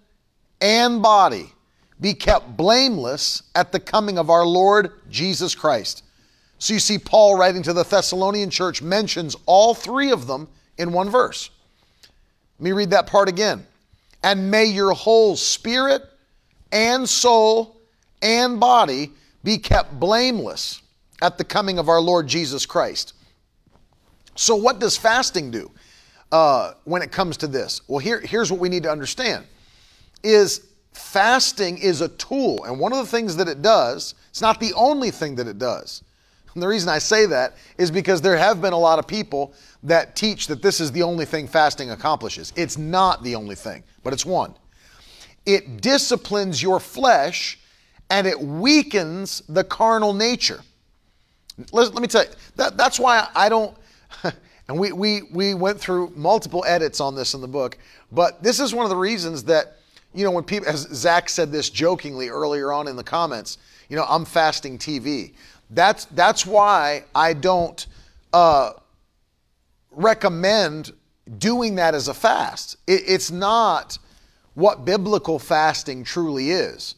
and body be kept blameless at the coming of our Lord Jesus Christ. So you see, Paul writing to the Thessalonian church mentions all three of them in one verse. Let me read that part again. And may your whole spirit and soul and body be kept blameless at the coming of our Lord Jesus Christ. So, what does fasting do? uh, when it comes to this? Well, here, here's what we need to understand is fasting is a tool. And one of the things that it does, it's not the only thing that it does. And the reason I say that is because there have been a lot of people that teach that this is the only thing fasting accomplishes. It's not the only thing, but it's one. It disciplines your flesh and it weakens the carnal nature. Let, let me tell you, that, that's why I don't. (laughs) And we, we, we went through multiple edits on this in the book. But this is one of the reasons that, you know, when people, as Zach said this jokingly earlier on in the comments, you know, I'm fasting TV. That's, that's why I don't uh, recommend doing that as a fast. It, it's not what biblical fasting truly is.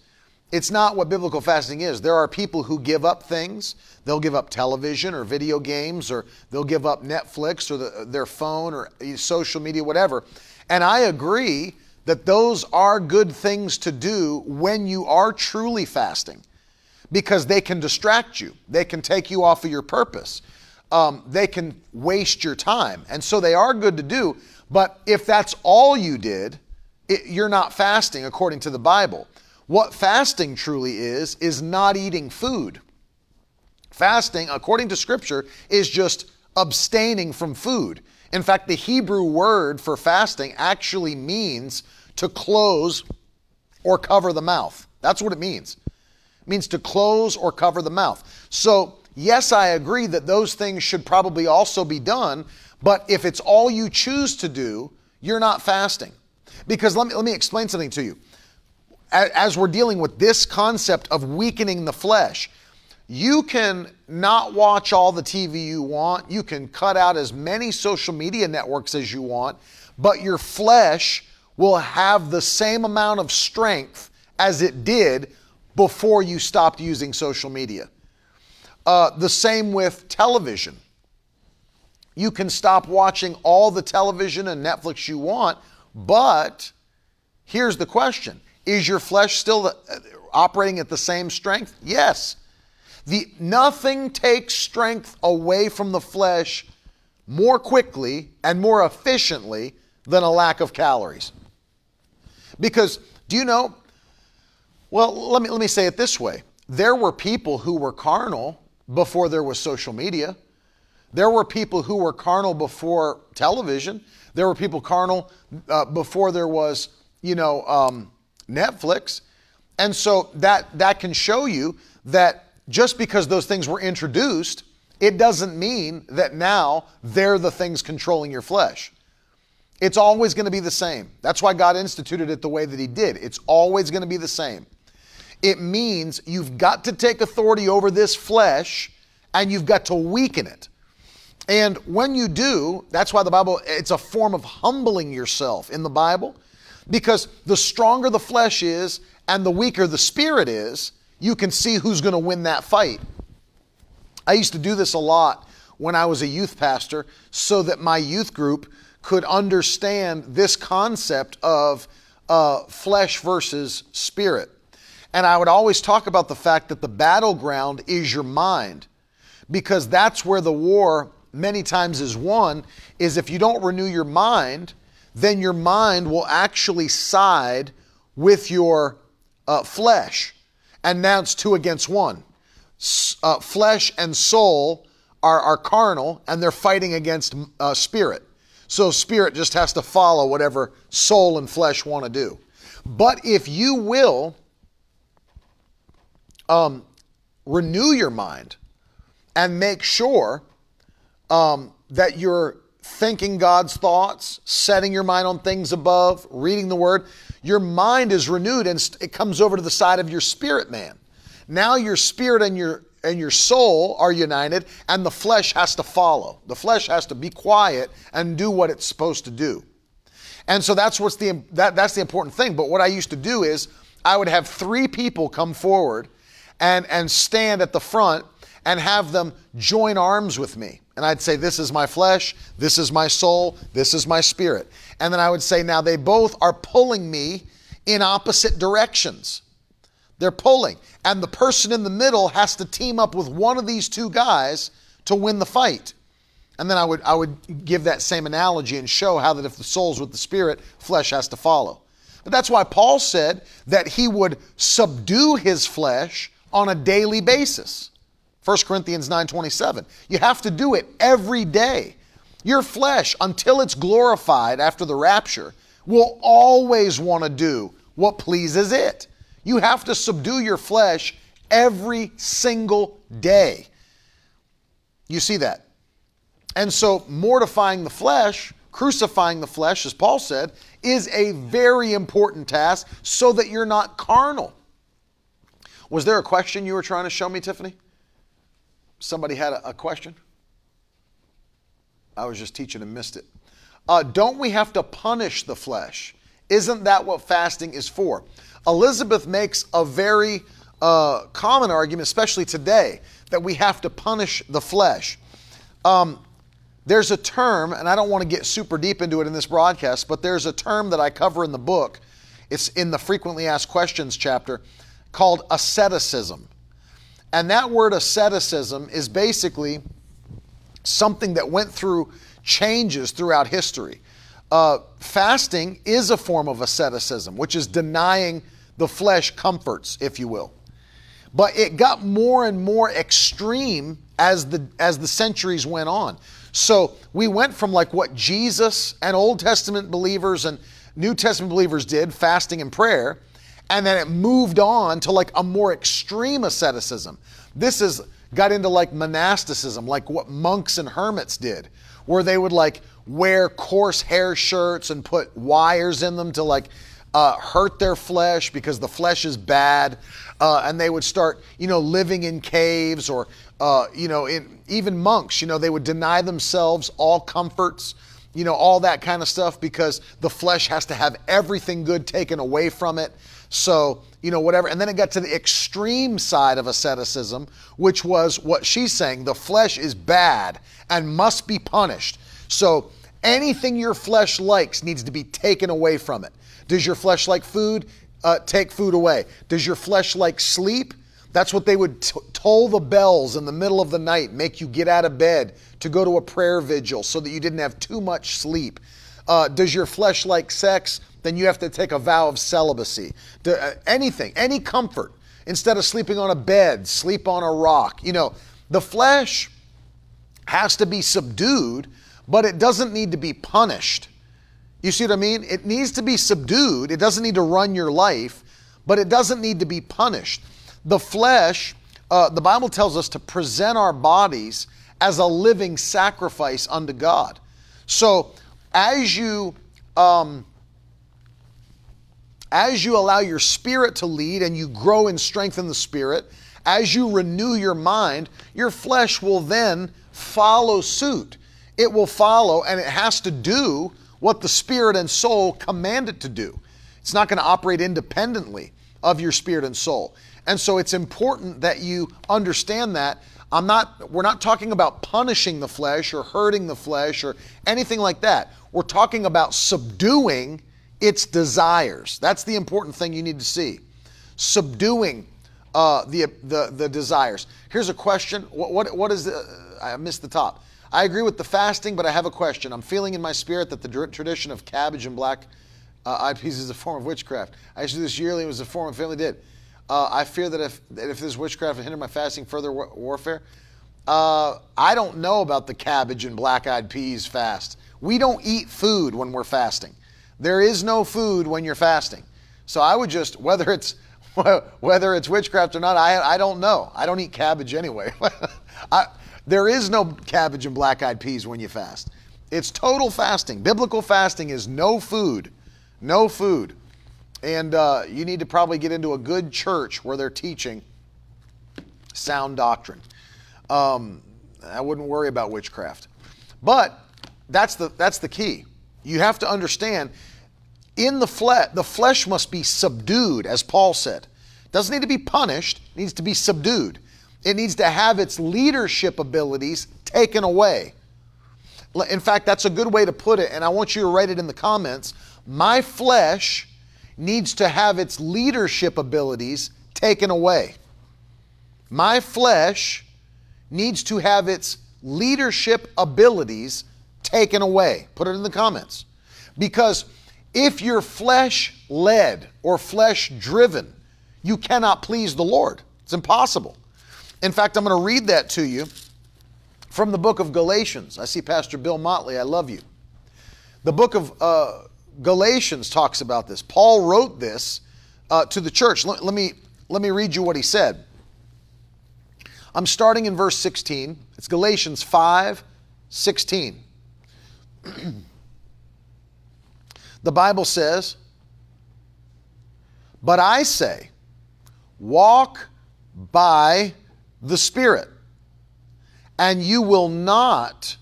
It's not what biblical fasting is. There are people who give up things. They'll give up television or video games, or they'll give up Netflix or the, their phone or social media, whatever. And I agree that those are good things to do when you are truly fasting because they can distract you, they can take you off of your purpose, um, they can waste your time. And so they are good to do. But if that's all you did, it, you're not fasting according to the Bible. What fasting truly is, is not eating food. Fasting, according to Scripture, is just abstaining from food. In fact, the Hebrew word for fasting actually means to close or cover the mouth. That's what it means. Means to close or cover the mouth. So, yes, I agree that those things should probably also be done, but if it's all you choose to do, you're not fasting. Because let me, let me explain something to you as we're dealing with this concept of weakening the flesh, you can not watch all the TV you want. You can cut out as many social media networks as you want, but your flesh will have the same amount of strength as it did before you stopped using social media. Uh, the same with television. You can stop watching all the television and Netflix you want, but here's the question is your flesh still uh, operating at the same strength? Yes. The, nothing takes strength away from the flesh more quickly and more efficiently than a lack of calories. Because, do you know? Well, let me, let me say it this way there were people who were carnal before there was social media. There were people who were carnal before television. There were people carnal uh, before there was, you know, um, Netflix. And so that, that can show you that just because those things were introduced, it doesn't mean that now they're the things controlling your flesh. It's always going to be the same. That's why God instituted it the way that He did. It's always going to be the same. It means you've got to take authority over this flesh and you've got to weaken it. And when you do, that's why the Bible, it's a form of humbling yourself in the Bible. Because the stronger the flesh is and the weaker the spirit is, you can see who's going to win that fight. I used to do this a lot when I was a youth pastor so that my youth group could understand this concept of uh, flesh versus spirit. And I would always talk about the fact that the battleground is your mind because that's where the war many times is won is if you don't renew your mind then your mind will actually side with your uh, flesh. And now it's two against one. Uh, flesh and soul are, are carnal and they're fighting against uh, spirit. So spirit just has to follow whatever soul and flesh want to do. But if you will um, renew your mind and make sure um, that you're thinking God's thoughts, setting your mind on things above, reading the word, your mind is renewed and it comes over to the side of your spirit man. Now your spirit and your and your soul are united and the flesh has to follow. The flesh has to be quiet and do what it's supposed to do. And so that's what's the that, that's the important thing. But what I used to do is I would have three people come forward and and stand at the front and have them join arms with me. And I'd say, This is my flesh, this is my soul, this is my spirit. And then I would say, Now they both are pulling me in opposite directions. They're pulling. And the person in the middle has to team up with one of these two guys to win the fight. And then I would, I would give that same analogy and show how that if the soul's with the spirit, flesh has to follow. But that's why Paul said that he would subdue his flesh on a daily basis. 1 Corinthians 9:27. You have to do it every day. Your flesh until it's glorified after the rapture will always want to do what pleases it. You have to subdue your flesh every single day. You see that? And so mortifying the flesh, crucifying the flesh as Paul said, is a very important task so that you're not carnal. Was there a question you were trying to show me, Tiffany? Somebody had a, a question? I was just teaching and missed it. Uh, don't we have to punish the flesh Isn't that what fasting is for? Elizabeth makes a very uh, common argument, especially today, that we have to punish the flesh. Um, there's a term, and I don't want to get super deep into it in this broadcast, but there's a term that I cover in the book. It's in the frequently asked questions chapter called asceticism. And that word asceticism is basically something that went through changes throughout history. Uh, fasting is a form of asceticism, which is denying the flesh comforts, if you will. But it got more and more extreme as the as the centuries went on. So we went from like what Jesus and Old Testament believers and New Testament believers did, fasting and prayer, and then it moved on to like a more extreme asceticism. This is got into like monasticism, like what monks and hermits did, where they would like wear coarse hair shirts and put wires in them to like uh, hurt their flesh because the flesh is bad, uh, and they would start, you know, living in caves or, uh, you know, in, even monks, you know, they would deny themselves all comforts, you know, all that kind of stuff because the flesh has to have everything good taken away from it. So, you know, whatever. And then it got to the extreme side of asceticism, which was what she's saying the flesh is bad and must be punished. So, anything your flesh likes needs to be taken away from it. Does your flesh like food? Uh, take food away. Does your flesh like sleep? That's what they would t- toll the bells in the middle of the night, make you get out of bed to go to a prayer vigil so that you didn't have too much sleep. Uh, does your flesh like sex? Then you have to take a vow of celibacy. Do, uh, anything, any comfort. Instead of sleeping on a bed, sleep on a rock. You know, the flesh has to be subdued, but it doesn't need to be punished. You see what I mean? It needs to be subdued. It doesn't need to run your life, but it doesn't need to be punished. The flesh, uh, the Bible tells us to present our bodies as a living sacrifice unto God. So as you um, as you allow your spirit to lead and you grow and strengthen the spirit, as you renew your mind, your flesh will then follow suit. It will follow and it has to do what the spirit and soul command it to do. It's not going to operate independently of your spirit and soul. And so it's important that you understand that. I'm not we're not talking about punishing the flesh or hurting the flesh or anything like that. We're talking about subduing its desires. That's the important thing you need to see. Subduing uh, the, the, the desires. Here's a question. What, what, what is the, I missed the top. I agree with the fasting, but I have a question. I'm feeling in my spirit that the tradition of cabbage and black uh, eyed peas is a form of witchcraft. I used to do this yearly. It was a form of family did. Uh, I fear that if, that if this witchcraft will hinder my fasting further war- warfare, uh, I don't know about the cabbage and black eyed peas fast. We don't eat food when we're fasting. There is no food when you're fasting. So I would just, whether it's (laughs) whether it's witchcraft or not, I, I don't know. I don't eat cabbage anyway. (laughs) I, there is no cabbage and black eyed peas when you fast. It's total fasting. Biblical fasting is no food, no food. And uh, you need to probably get into a good church where they're teaching sound doctrine. Um, I wouldn't worry about witchcraft. But that's the, that's the key. You have to understand in the flesh, the flesh must be subdued, as Paul said. Doesn't need to be punished, it needs to be subdued. It needs to have its leadership abilities taken away. In fact, that's a good way to put it, and I want you to write it in the comments. My flesh needs to have its leadership abilities taken away. My flesh needs to have its leadership abilities taken away. Put it in the comments. Because if you're flesh led or flesh driven, you cannot please the Lord. It's impossible. In fact, I'm going to read that to you from the book of Galatians. I see Pastor Bill Motley. I love you. The book of uh, Galatians talks about this. Paul wrote this uh, to the church. Let, let, me, let me read you what he said. I'm starting in verse 16. It's Galatians 5 16. (clears throat) The Bible says, But I say, walk by the Spirit, and you will not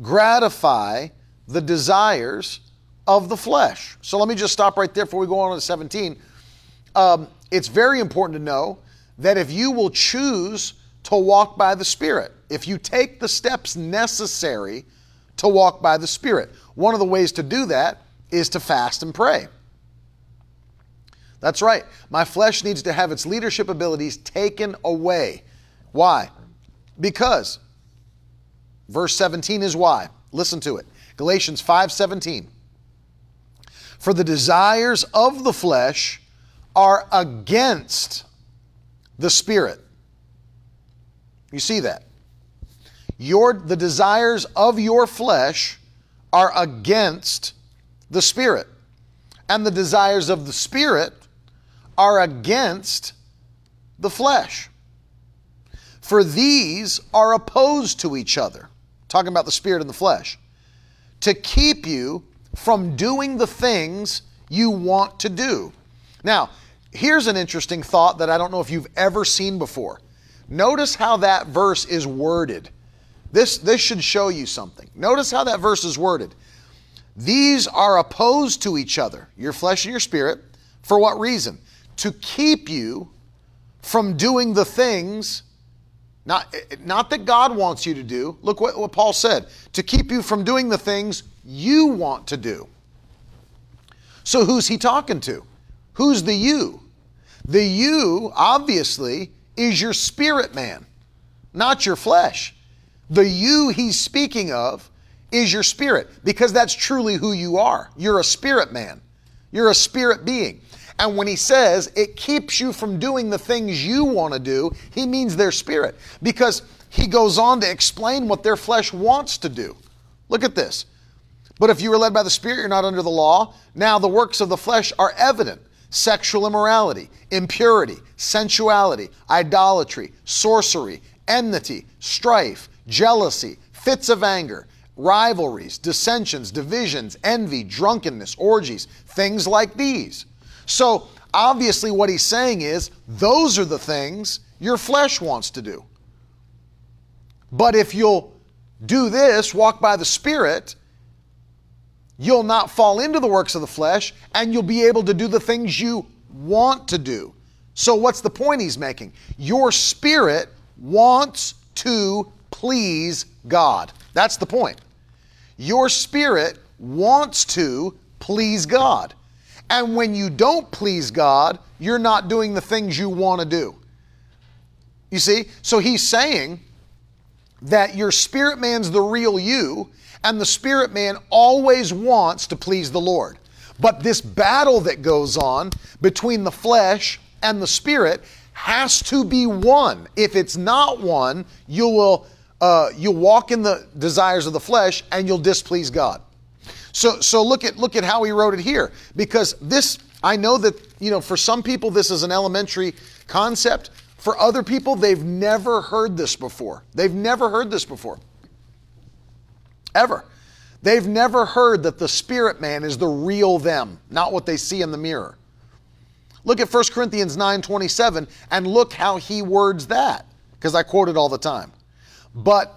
gratify the desires of the flesh. So let me just stop right there before we go on to 17. Um, it's very important to know that if you will choose to walk by the Spirit, if you take the steps necessary to walk by the Spirit, one of the ways to do that is to fast and pray. That's right. My flesh needs to have its leadership abilities taken away. Why? Because verse 17 is why. Listen to it. Galatians 5:17. For the desires of the flesh are against the spirit. You see that? Your the desires of your flesh are against the spirit. And the desires of the spirit are against the flesh. For these are opposed to each other, talking about the spirit and the flesh, to keep you from doing the things you want to do. Now, here's an interesting thought that I don't know if you've ever seen before. Notice how that verse is worded. This, this should show you something. Notice how that verse is worded. These are opposed to each other, your flesh and your spirit. For what reason? to keep you from doing the things not, not that God wants you to do. Look what, what Paul said to keep you from doing the things you want to do. So, who's he talking to? Who's the you? The you, obviously, is your spirit man, not your flesh. The you he's speaking of is your spirit because that's truly who you are. You're a spirit man, you're a spirit being. And when he says it keeps you from doing the things you want to do, he means their spirit. Because he goes on to explain what their flesh wants to do. Look at this. But if you are led by the Spirit, you're not under the law. Now the works of the flesh are evident sexual immorality, impurity, sensuality, idolatry, sorcery, enmity, strife, jealousy, fits of anger, rivalries, dissensions, divisions, envy, drunkenness, orgies, things like these so obviously, what he's saying is those are the things your flesh wants to do. But if you'll do this, walk by the Spirit, you'll not fall into the works of the flesh and you'll be able to do the things you want to do. So, what's the point he's making? Your spirit wants to please God. That's the point. Your spirit wants to please God. And when you don't please God, you're not doing the things you want to do. You see? So he's saying that your spirit man's the real you, and the spirit man always wants to please the Lord. But this battle that goes on between the flesh and the spirit has to be won. If it's not won, you will uh, you'll walk in the desires of the flesh and you'll displease God. So, so look at look at how he wrote it here, because this I know that you know for some people this is an elementary concept. For other people, they've never heard this before. They've never heard this before. Ever. They've never heard that the spirit man is the real them, not what they see in the mirror. Look at 1 Corinthians 9:27 and look how he words that because I quote it all the time. But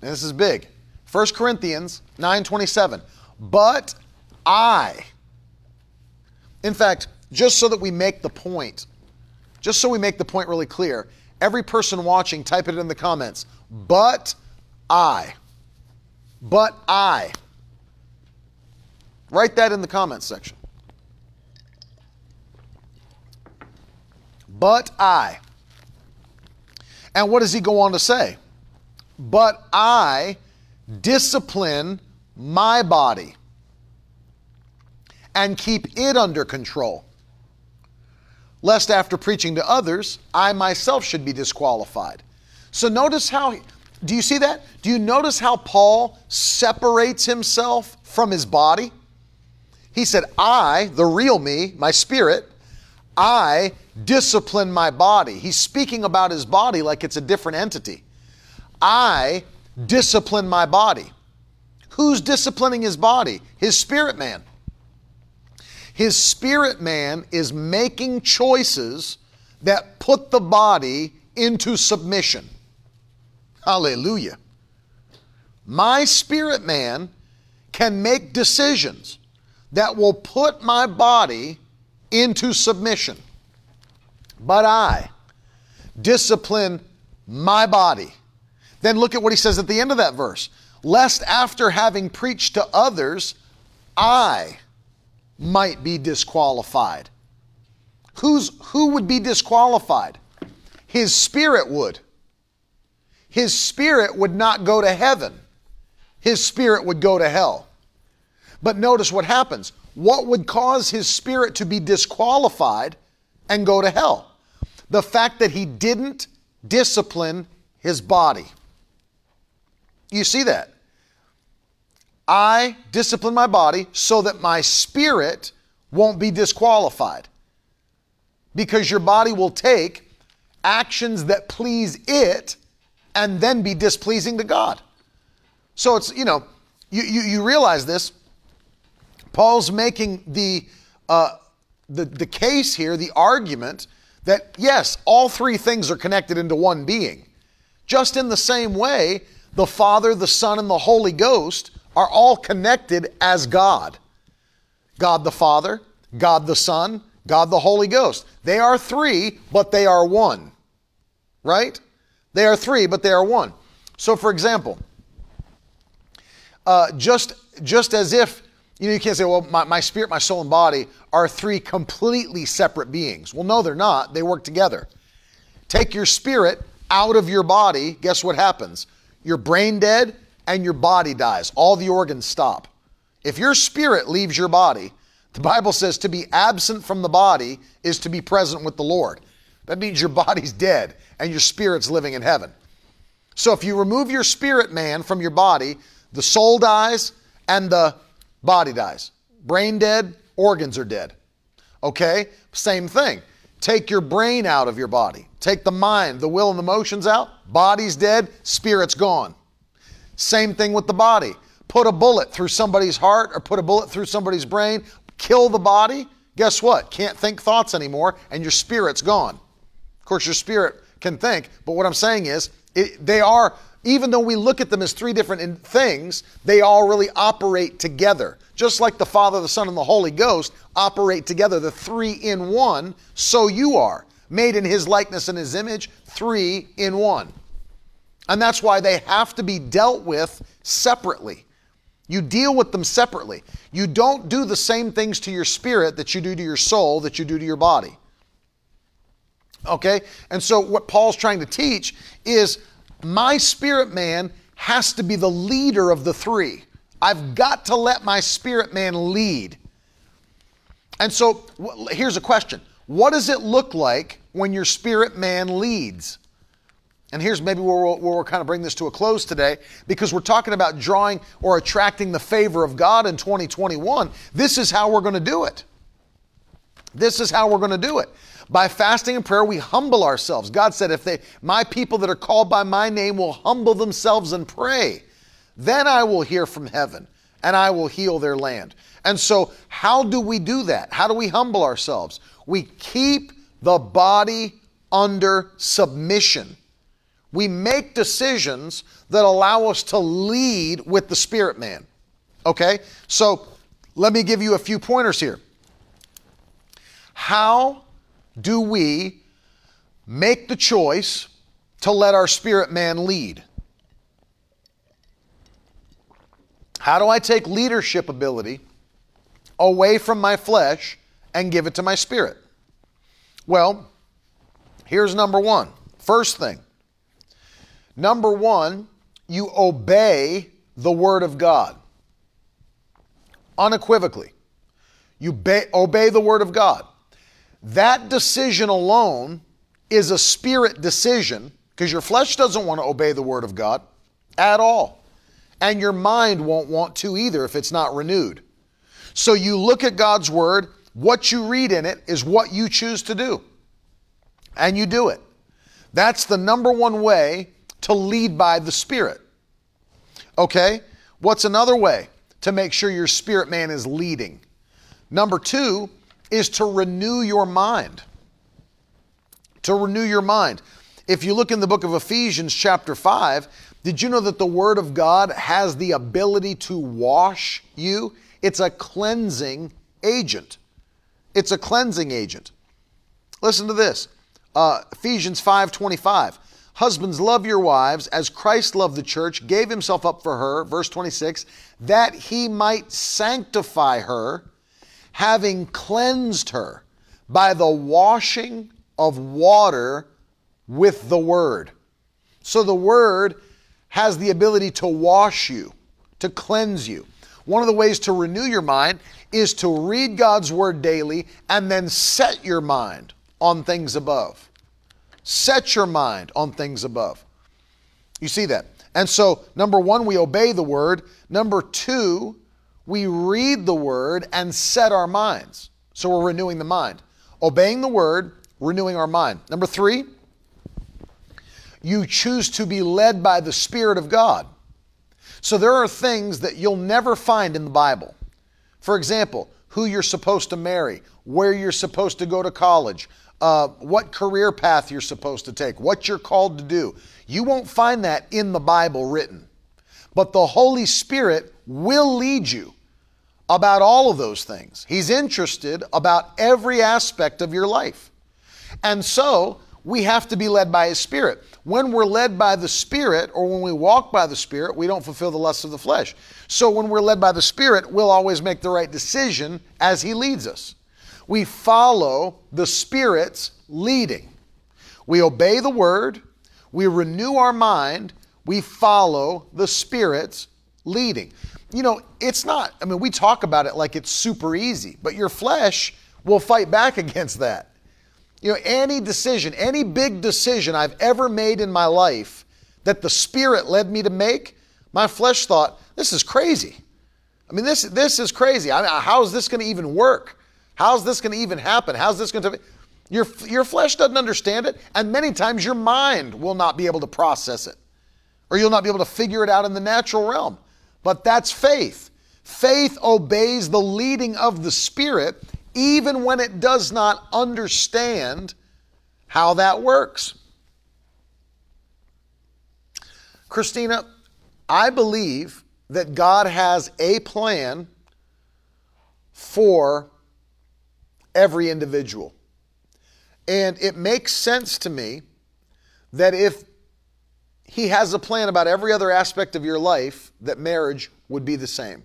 this is big. 1 Corinthians 9:27 but I. In fact, just so that we make the point, just so we make the point really clear, every person watching, type it in the comments. But I. But I. Write that in the comments section. But I. And what does he go on to say? But I discipline my body and keep it under control, lest after preaching to others, I myself should be disqualified. So notice how, do you see that? Do you notice how Paul separates himself from his body? He said, I, the real me, my spirit, I discipline my body. He's speaking about his body like it's a different entity. I discipline my body. Who's disciplining his body? His spirit man. His spirit man is making choices that put the body into submission. Hallelujah. My spirit man can make decisions that will put my body into submission. But I discipline my body. Then look at what he says at the end of that verse. Lest after having preached to others, I might be disqualified. Who's, who would be disqualified? His spirit would. His spirit would not go to heaven, his spirit would go to hell. But notice what happens. What would cause his spirit to be disqualified and go to hell? The fact that he didn't discipline his body. You see that? I discipline my body so that my spirit won't be disqualified. Because your body will take actions that please it and then be displeasing to God. So it's, you know, you, you, you realize this. Paul's making the, uh, the, the case here, the argument that yes, all three things are connected into one being. Just in the same way, the Father, the Son, and the Holy Ghost are all connected as God. God the Father, God the Son, God the Holy Ghost. They are three, but they are one. Right? They are three, but they are one. So, for example, uh, just just as if you know you can't say, well, my, my spirit, my soul, and body are three completely separate beings. Well, no, they're not. They work together. Take your spirit out of your body. Guess what happens? Your brain dead and your body dies. All the organs stop. If your spirit leaves your body, the Bible says to be absent from the body is to be present with the Lord. That means your body's dead and your spirit's living in heaven. So if you remove your spirit man from your body, the soul dies and the body dies. Brain dead, organs are dead. Okay? Same thing. Take your brain out of your body. Take the mind, the will, and the emotions out. Body's dead, spirit's gone. Same thing with the body. Put a bullet through somebody's heart or put a bullet through somebody's brain, kill the body. Guess what? Can't think thoughts anymore, and your spirit's gone. Of course, your spirit can think, but what I'm saying is, it, they are, even though we look at them as three different things, they all really operate together. Just like the Father, the Son, and the Holy Ghost operate together, the three in one, so you are. Made in His likeness and His image, three in one. And that's why they have to be dealt with separately. You deal with them separately. You don't do the same things to your spirit that you do to your soul, that you do to your body. Okay? And so, what Paul's trying to teach is my spirit man has to be the leader of the three. I've got to let my spirit man lead. And so, here's a question What does it look like when your spirit man leads? And here's maybe where we'll, where we'll kind of bring this to a close today because we're talking about drawing or attracting the favor of God in 2021. This is how we're going to do it. This is how we're going to do it. By fasting and prayer, we humble ourselves. God said, if they, my people that are called by my name will humble themselves and pray, then I will hear from heaven and I will heal their land. And so, how do we do that? How do we humble ourselves? We keep the body under submission. We make decisions that allow us to lead with the spirit man. Okay? So, let me give you a few pointers here. How do we make the choice to let our spirit man lead? How do I take leadership ability away from my flesh and give it to my spirit? Well, here's number one. First thing. Number one, you obey the word of God unequivocally. You obey the word of God. That decision alone is a spirit decision because your flesh doesn't want to obey the word of God at all. And your mind won't want to either if it's not renewed. So you look at God's word, what you read in it is what you choose to do. And you do it. That's the number one way to lead by the Spirit. Okay? What's another way to make sure your spirit man is leading? Number two is to renew your mind. To renew your mind. If you look in the book of Ephesians, chapter 5, did you know that the Word of God has the ability to wash you? It's a cleansing agent. It's a cleansing agent. Listen to this. Uh, Ephesians 5:25. Husbands, love your wives as Christ loved the church, gave himself up for her, verse 26, that he might sanctify her, having cleansed her by the washing of water with the word. So the word has the ability to wash you, to cleanse you. One of the ways to renew your mind is to read God's word daily and then set your mind on things above. Set your mind on things above. You see that? And so, number one, we obey the word. Number two, we read the word and set our minds. So we're renewing the mind. Obeying the word, renewing our mind. Number three, you choose to be led by the Spirit of God. So there are things that you'll never find in the Bible. For example, who you're supposed to marry, where you're supposed to go to college, uh, what career path you're supposed to take, what you're called to do. You won't find that in the Bible written. But the Holy Spirit will lead you about all of those things. He's interested about every aspect of your life. And so we have to be led by His Spirit. When we're led by the Spirit or when we walk by the Spirit, we don't fulfill the lusts of the flesh. So when we're led by the Spirit, we'll always make the right decision as He leads us. We follow the Spirit's leading. We obey the Word, we renew our mind, we follow the Spirit's leading. You know, it's not, I mean, we talk about it like it's super easy, but your flesh will fight back (laughs) against that. You know, any decision, any big decision I've ever made in my life that the Spirit led me to make, my flesh thought, this is crazy. I mean, this, this is crazy. I mean, how is this going to even work? How's this going to even happen? How's this going to be? your, your flesh doesn't understand it, and many times your mind will not be able to process it, or you'll not be able to figure it out in the natural realm. But that's faith. Faith obeys the leading of the Spirit even when it does not understand how that works. Christina, I believe that God has a plan for every individual. And it makes sense to me that if He has a plan about every other aspect of your life, that marriage would be the same.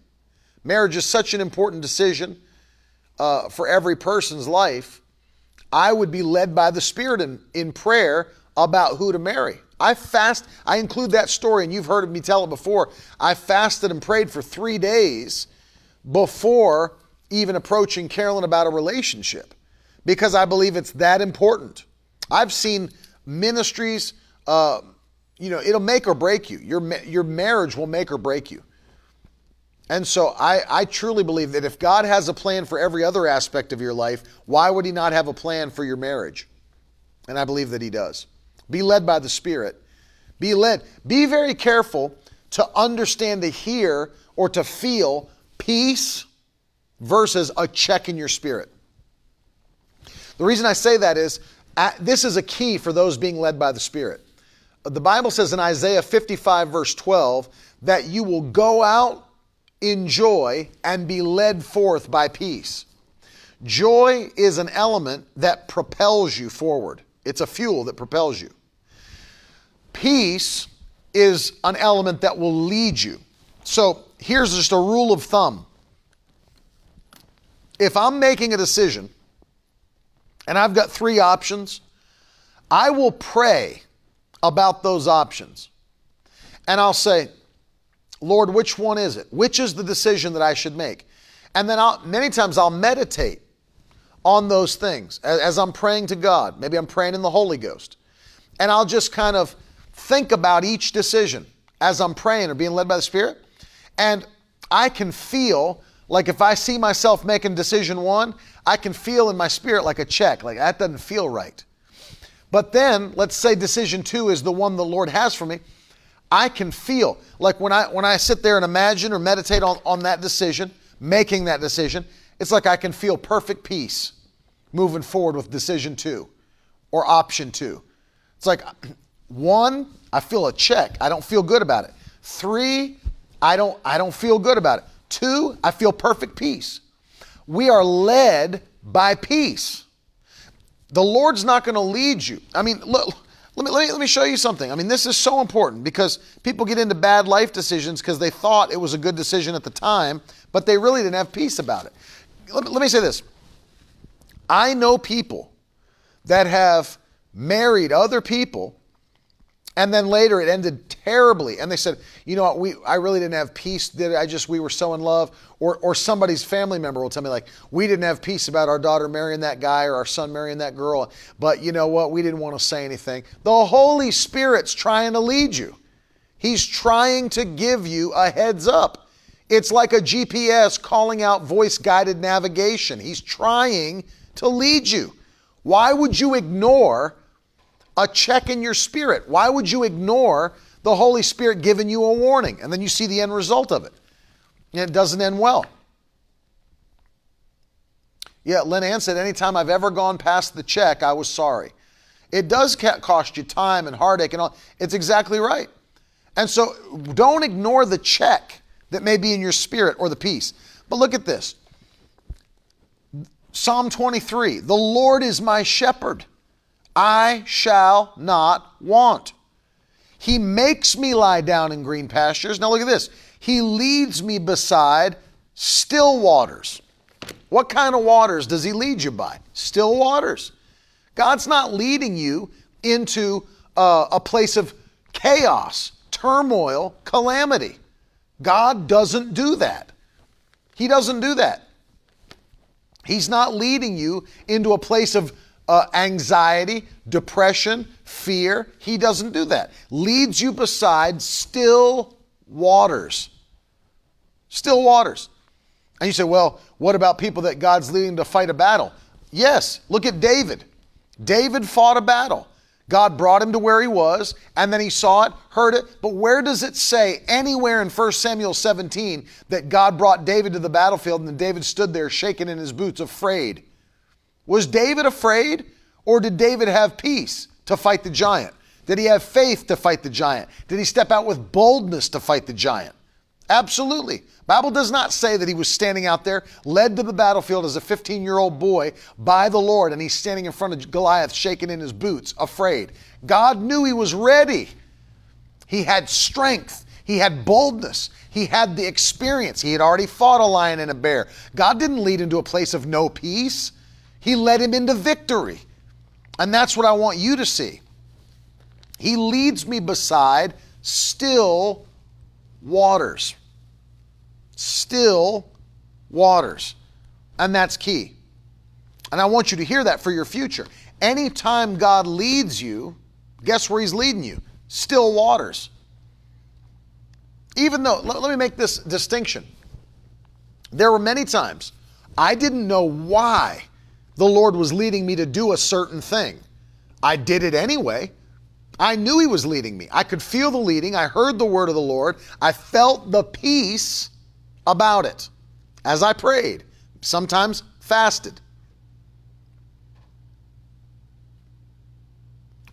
Marriage is such an important decision uh, for every person's life, I would be led by the Spirit in, in prayer about who to marry. I fast, I include that story, and you've heard me tell it before. I fasted and prayed for three days before even approaching Carolyn about a relationship because I believe it's that important. I've seen ministries, uh, you know, it'll make or break you. Your, your marriage will make or break you. And so I, I truly believe that if God has a plan for every other aspect of your life, why would He not have a plan for your marriage? And I believe that He does. Be led by the Spirit. Be led. Be very careful to understand, to hear, or to feel peace versus a check in your spirit. The reason I say that is uh, this is a key for those being led by the Spirit. The Bible says in Isaiah 55, verse 12, that you will go out in joy and be led forth by peace. Joy is an element that propels you forward, it's a fuel that propels you. Peace is an element that will lead you. So here's just a rule of thumb. If I'm making a decision and I've got three options, I will pray about those options. And I'll say, Lord, which one is it? Which is the decision that I should make? And then I'll, many times I'll meditate on those things as, as I'm praying to God. Maybe I'm praying in the Holy Ghost. And I'll just kind of think about each decision as I'm praying or being led by the Spirit. And I can feel like if I see myself making decision one, I can feel in my spirit like a check, like that doesn't feel right. But then, let's say decision two is the one the Lord has for me. I can feel like when I when I sit there and imagine or meditate on, on that decision, making that decision, it's like I can feel perfect peace moving forward with decision two or option two. It's like one, I feel a check. I don't feel good about it. Three, I don't I don't feel good about it. Two, I feel perfect peace. We are led by peace. The Lord's not going to lead you. I mean, look, let me, let, me, let me show you something. I mean, this is so important because people get into bad life decisions because they thought it was a good decision at the time, but they really didn't have peace about it. Let let me say this I know people that have married other people and then later it ended terribly. And they said you know what? We i really didn't have peace. Did i just we were so in love. Or or somebody's family member will tell me like we didn't have peace about our daughter marrying that guy or our son marrying that girl. But you know what? We didn't want to say anything. The holy spirit's trying to lead you. He's trying to give you a heads up. It's like a gps calling out voice guided navigation. He's trying to lead you. Why would you ignore a check in your spirit. Why would you ignore the Holy Spirit giving you a warning? And then you see the end result of it. And it doesn't end well. Yeah, Lynn Ann said, anytime I've ever gone past the check, I was sorry. It does cost you time and heartache and all. It's exactly right. And so don't ignore the check that may be in your spirit or the peace. But look at this Psalm 23 The Lord is my shepherd. I shall not want. He makes me lie down in green pastures. Now look at this. He leads me beside still waters. What kind of waters does he lead you by? Still waters. God's not leading you into uh, a place of chaos, turmoil, calamity. God doesn't do that. He doesn't do that. He's not leading you into a place of uh, anxiety, depression, fear. He doesn't do that. Leads you beside still waters. Still waters. And you say, well, what about people that God's leading to fight a battle? Yes, look at David. David fought a battle. God brought him to where he was, and then he saw it, heard it. But where does it say anywhere in 1 Samuel 17 that God brought David to the battlefield and then David stood there shaking in his boots, afraid? Was David afraid or did David have peace to fight the giant? Did he have faith to fight the giant? Did he step out with boldness to fight the giant? Absolutely. Bible does not say that he was standing out there led to the battlefield as a 15-year-old boy by the Lord and he's standing in front of Goliath shaking in his boots afraid. God knew he was ready. He had strength. He had boldness. He had the experience. He had already fought a lion and a bear. God didn't lead him to a place of no peace. He led him into victory. And that's what I want you to see. He leads me beside still waters. Still waters. And that's key. And I want you to hear that for your future. Anytime God leads you, guess where He's leading you? Still waters. Even though, let, let me make this distinction. There were many times I didn't know why the Lord was leading me to do a certain thing. I did it anyway. I knew He was leading me. I could feel the leading. I heard the word of the Lord. I felt the peace about it as I prayed, sometimes fasted.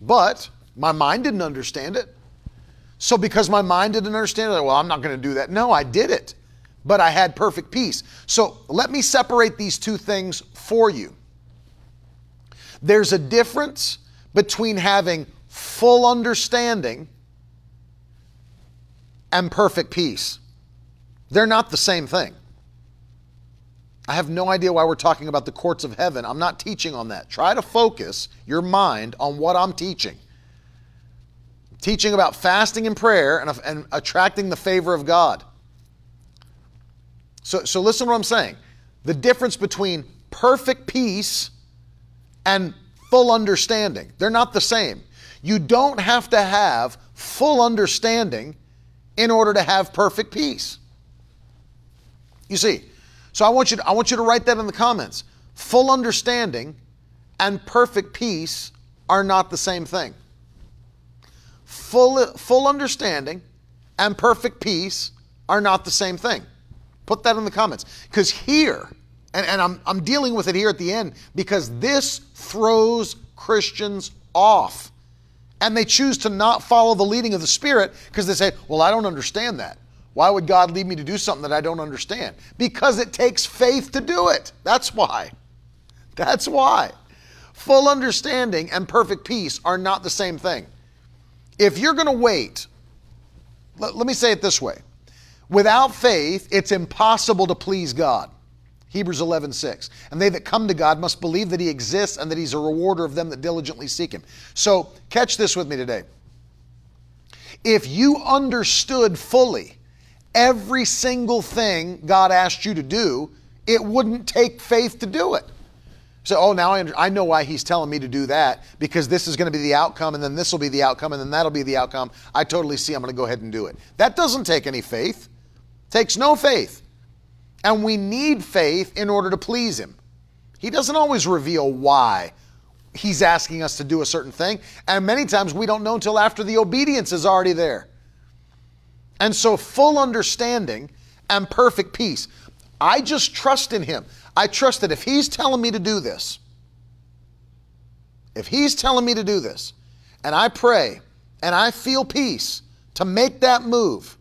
But my mind didn't understand it. So, because my mind didn't understand it, well, I'm not going to do that. No, I did it, but I had perfect peace. So, let me separate these two things for you. There's a difference between having full understanding and perfect peace. They're not the same thing. I have no idea why we're talking about the courts of heaven. I'm not teaching on that. Try to focus your mind on what I'm teaching. Teaching about fasting and prayer and, and attracting the favor of God. So, so listen to what I'm saying. The difference between perfect peace and full understanding. They're not the same. You don't have to have full understanding in order to have perfect peace. You see, so I want you to, I want you to write that in the comments. Full understanding and perfect peace are not the same thing. Full, full understanding and perfect peace are not the same thing. Put that in the comments. Because here, and, and I'm, I'm dealing with it here at the end because this throws Christians off. And they choose to not follow the leading of the Spirit because they say, Well, I don't understand that. Why would God lead me to do something that I don't understand? Because it takes faith to do it. That's why. That's why. Full understanding and perfect peace are not the same thing. If you're going to wait, let, let me say it this way without faith, it's impossible to please God. Hebrews 11, 6. And they that come to God must believe that He exists and that He's a rewarder of them that diligently seek Him. So, catch this with me today. If you understood fully every single thing God asked you to do, it wouldn't take faith to do it. So, oh, now I, I know why He's telling me to do that because this is going to be the outcome, and then this will be the outcome, and then that'll be the outcome. I totally see I'm going to go ahead and do it. That doesn't take any faith, it takes no faith. And we need faith in order to please Him. He doesn't always reveal why He's asking us to do a certain thing. And many times we don't know until after the obedience is already there. And so, full understanding and perfect peace. I just trust in Him. I trust that if He's telling me to do this, if He's telling me to do this, and I pray and I feel peace to make that move,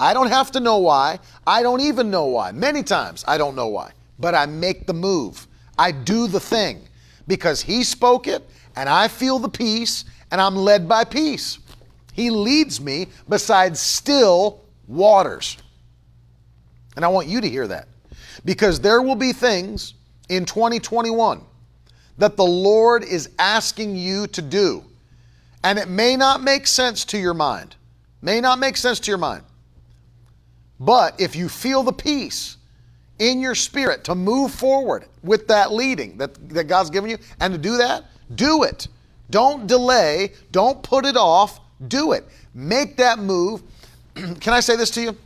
I don't have to know why. I don't even know why. Many times I don't know why, but I make the move. I do the thing because He spoke it and I feel the peace and I'm led by peace. He leads me beside still waters. And I want you to hear that because there will be things in 2021 that the Lord is asking you to do. And it may not make sense to your mind. May not make sense to your mind. But if you feel the peace in your spirit to move forward with that leading that, that God's given you and to do that, do it. Don't delay, don't put it off, do it. Make that move. (clears throat) Can I say this to you?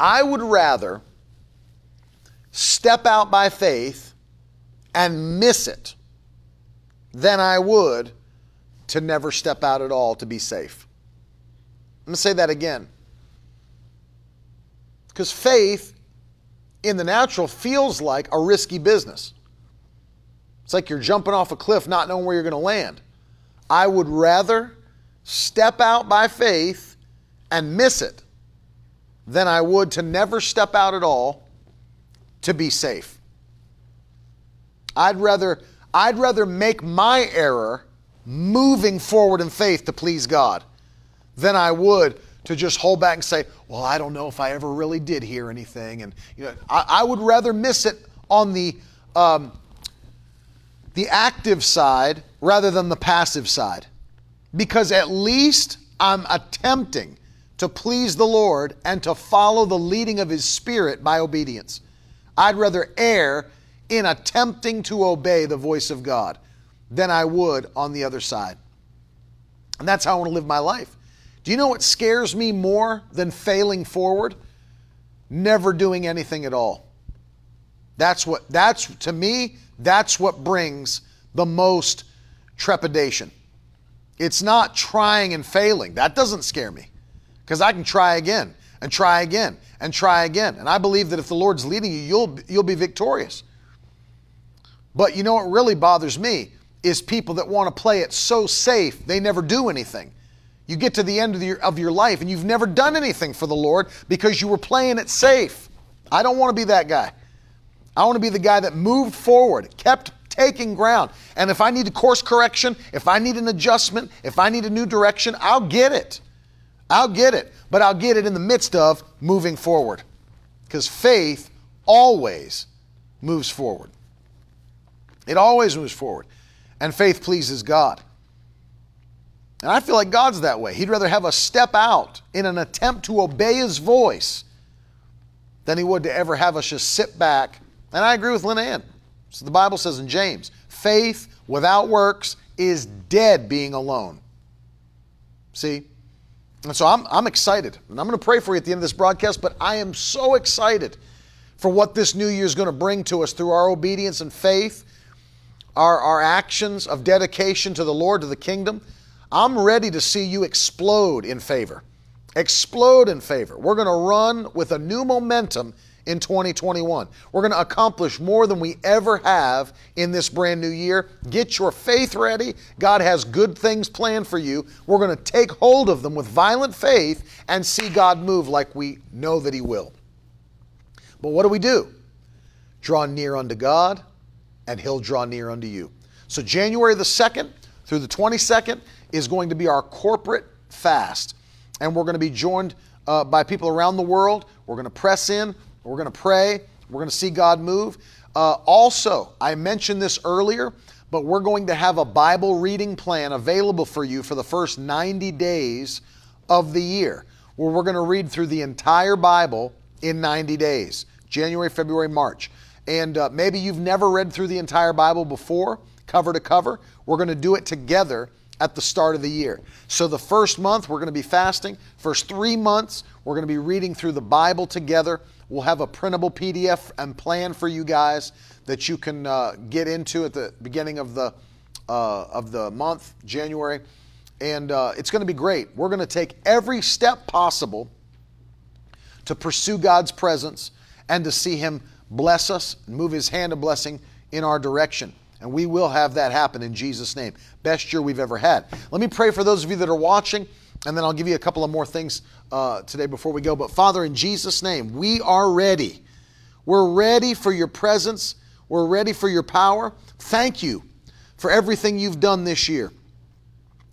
I would rather step out by faith and miss it than I would to never step out at all to be safe. I'm going to say that again. Because faith in the natural feels like a risky business. It's like you're jumping off a cliff not knowing where you're going to land. I would rather step out by faith and miss it than I would to never step out at all to be safe. I'd rather I'd rather make my error moving forward in faith to please God than I would to just hold back and say, well, I don't know if I ever really did hear anything. And you know, I, I would rather miss it on the um, the active side rather than the passive side, because at least I'm attempting to please the Lord and to follow the leading of His Spirit by obedience. I'd rather err in attempting to obey the voice of God than I would on the other side. And that's how I want to live my life. Do you know what scares me more than failing forward? Never doing anything at all. That's what, that's, to me, that's what brings the most trepidation. It's not trying and failing. That doesn't scare me because I can try again and try again and try again. And I believe that if the Lord's leading you, you'll, you'll be victorious. But you know what really bothers me is people that want to play it so safe they never do anything. You get to the end of your, of your life and you've never done anything for the Lord because you were playing it safe. I don't want to be that guy. I want to be the guy that moved forward, kept taking ground. And if I need a course correction, if I need an adjustment, if I need a new direction, I'll get it. I'll get it. But I'll get it in the midst of moving forward. Because faith always moves forward. It always moves forward. And faith pleases God. And I feel like God's that way. He'd rather have us step out in an attempt to obey His voice than He would to ever have us just sit back. And I agree with Lynn. So the Bible says in James, faith without works is dead being alone. See? And so I'm, I'm excited. And I'm going to pray for you at the end of this broadcast, but I am so excited for what this new year is going to bring to us through our obedience and faith, our, our actions of dedication to the Lord, to the kingdom. I'm ready to see you explode in favor. Explode in favor. We're going to run with a new momentum in 2021. We're going to accomplish more than we ever have in this brand new year. Get your faith ready. God has good things planned for you. We're going to take hold of them with violent faith and see God move like we know that He will. But what do we do? Draw near unto God, and He'll draw near unto you. So, January the 2nd through the 22nd is going to be our corporate fast. And we're going to be joined uh, by people around the world. We're going to press in, we're going to pray, we're going to see God move. Uh, also, I mentioned this earlier, but we're going to have a Bible reading plan available for you for the first 90 days of the year, where we're going to read through the entire Bible in 90 days January, February, March. And uh, maybe you've never read through the entire Bible before, cover to cover. We're going to do it together at the start of the year. So, the first month, we're going to be fasting. First three months, we're going to be reading through the Bible together. We'll have a printable PDF and plan for you guys that you can uh, get into at the beginning of the, uh, of the month, January. And uh, it's going to be great. We're going to take every step possible to pursue God's presence and to see Him bless us, and move His hand of blessing in our direction. And we will have that happen in Jesus' name. Best year we've ever had. Let me pray for those of you that are watching, and then I'll give you a couple of more things uh, today before we go. But Father, in Jesus' name, we are ready. We're ready for your presence. We're ready for your power. Thank you for everything you've done this year.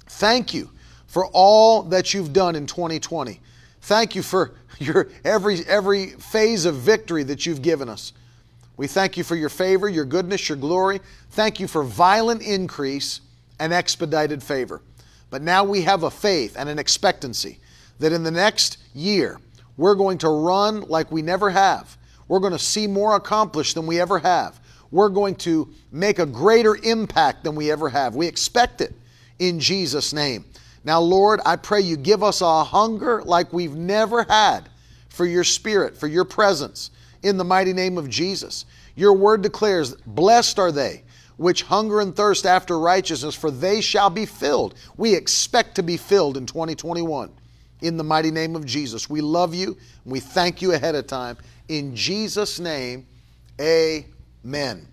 Thank you for all that you've done in 2020. Thank you for (laughs) your every every phase of victory that you've given us. We thank you for your favor, your goodness, your glory. Thank you for violent increase and expedited favor. But now we have a faith and an expectancy that in the next year, we're going to run like we never have. We're going to see more accomplished than we ever have. We're going to make a greater impact than we ever have. We expect it in Jesus' name. Now, Lord, I pray you give us a hunger like we've never had for your spirit, for your presence in the mighty name of Jesus. Your word declares, Blessed are they which hunger and thirst after righteousness, for they shall be filled. We expect to be filled in 2021 in the mighty name of Jesus. We love you and we thank you ahead of time. In Jesus' name, amen.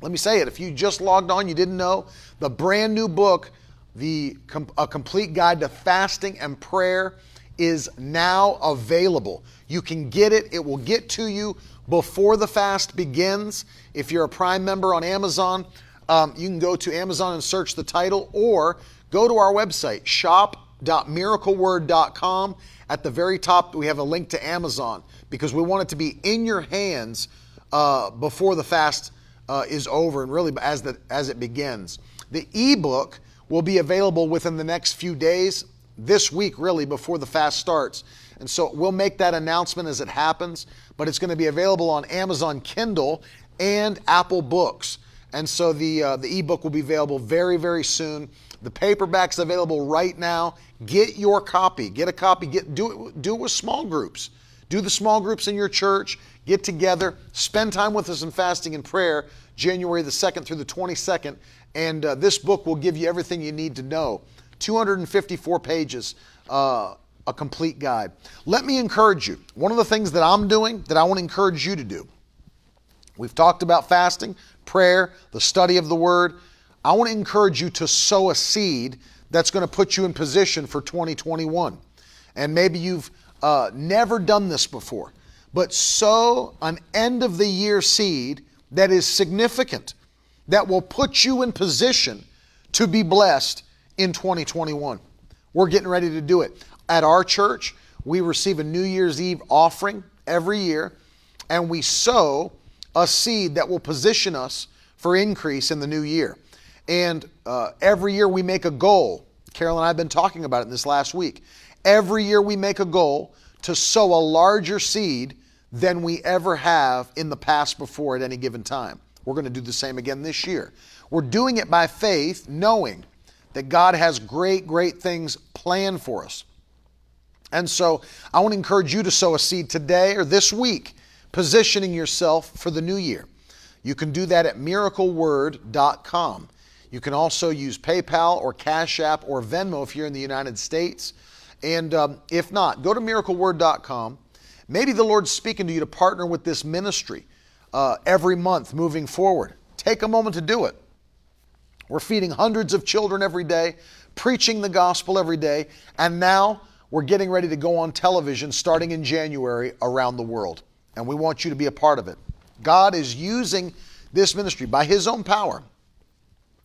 Let me say it. If you just logged on, you didn't know, the brand new book, the A Complete Guide to Fasting and Prayer, is now available. You can get it, it will get to you before the fast begins. If you're a Prime member on Amazon, um, you can go to Amazon and search the title or go to our website, shop.miracleword.com. At the very top, we have a link to Amazon because we want it to be in your hands uh, before the fast uh, is over and really as, the, as it begins. The ebook will be available within the next few days, this week, really, before the fast starts. And so we'll make that announcement as it happens, but it's going to be available on Amazon Kindle and Apple Books. And so the, uh, the ebook will be available very, very soon. The paperback's available right now. Get your copy. Get a copy. Get, do, it, do it with small groups. Do the small groups in your church. Get together. Spend time with us in fasting and prayer January the 2nd through the 22nd. And uh, this book will give you everything you need to know. 254 pages. Uh, a complete guide. Let me encourage you. One of the things that I'm doing that I want to encourage you to do. We've talked about fasting, prayer, the study of the word. I want to encourage you to sow a seed that's going to put you in position for 2021. And maybe you've uh, never done this before, but sow an end of the year seed that is significant, that will put you in position to be blessed in 2021. We're getting ready to do it. At our church, we receive a New Year's Eve offering every year, and we sow a seed that will position us for increase in the new year. And uh, every year we make a goal. Carol and I have been talking about it this last week. Every year we make a goal to sow a larger seed than we ever have in the past before at any given time. We're going to do the same again this year. We're doing it by faith, knowing that God has great, great things planned for us. And so I want to encourage you to sow a seed today or this week, positioning yourself for the new year. You can do that at miracleword.com. You can also use PayPal or Cash App or Venmo if you're in the United States. And um, if not, go to miracleword.com, Maybe the Lord's speaking to you to partner with this ministry uh, every month moving forward. Take a moment to do it. We're feeding hundreds of children every day, preaching the gospel every day, and now we're getting ready to go on television starting in January around the world. And we want you to be a part of it. God is using this ministry by His own power.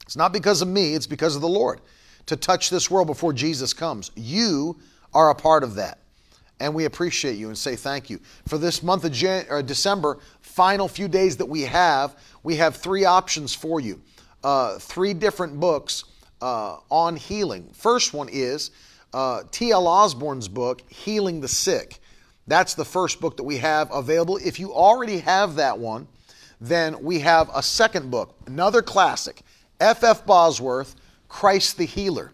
It's not because of me, it's because of the Lord to touch this world before Jesus comes. You are a part of that. And we appreciate you and say thank you. For this month of Jan- December, final few days that we have, we have three options for you. Uh, three different books uh, on healing. First one is uh, T.L. Osborn's book, Healing the Sick. That's the first book that we have available. If you already have that one, then we have a second book, another classic, F.F. Bosworth, Christ the Healer.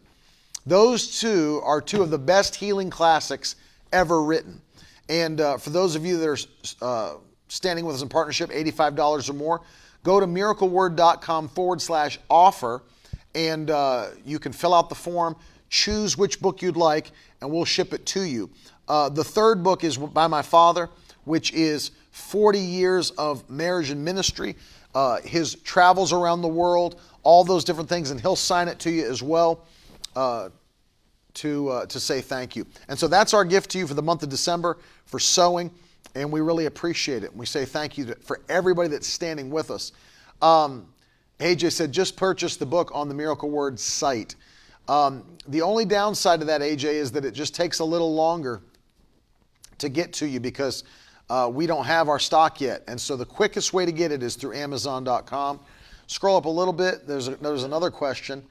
Those two are two of the best healing classics ever written. And uh, for those of you that are uh, standing with us in partnership, $85 or more, go to miracleword.com forward slash offer and uh, you can fill out the form, choose which book you'd like, and we'll ship it to you. Uh, the third book is by my father, which is 40 years of marriage and ministry, uh, his travels around the world, all those different things, and he'll sign it to you as well uh, to, uh, to say thank you. And so that's our gift to you for the month of December for sowing, and we really appreciate it. And We say thank you to, for everybody that's standing with us. Um, AJ said, just purchase the book on the Miracle Word site. Um, the only downside to that, AJ, is that it just takes a little longer to get to you because uh, we don't have our stock yet. And so the quickest way to get it is through Amazon.com. Scroll up a little bit. There's, a, there's another question.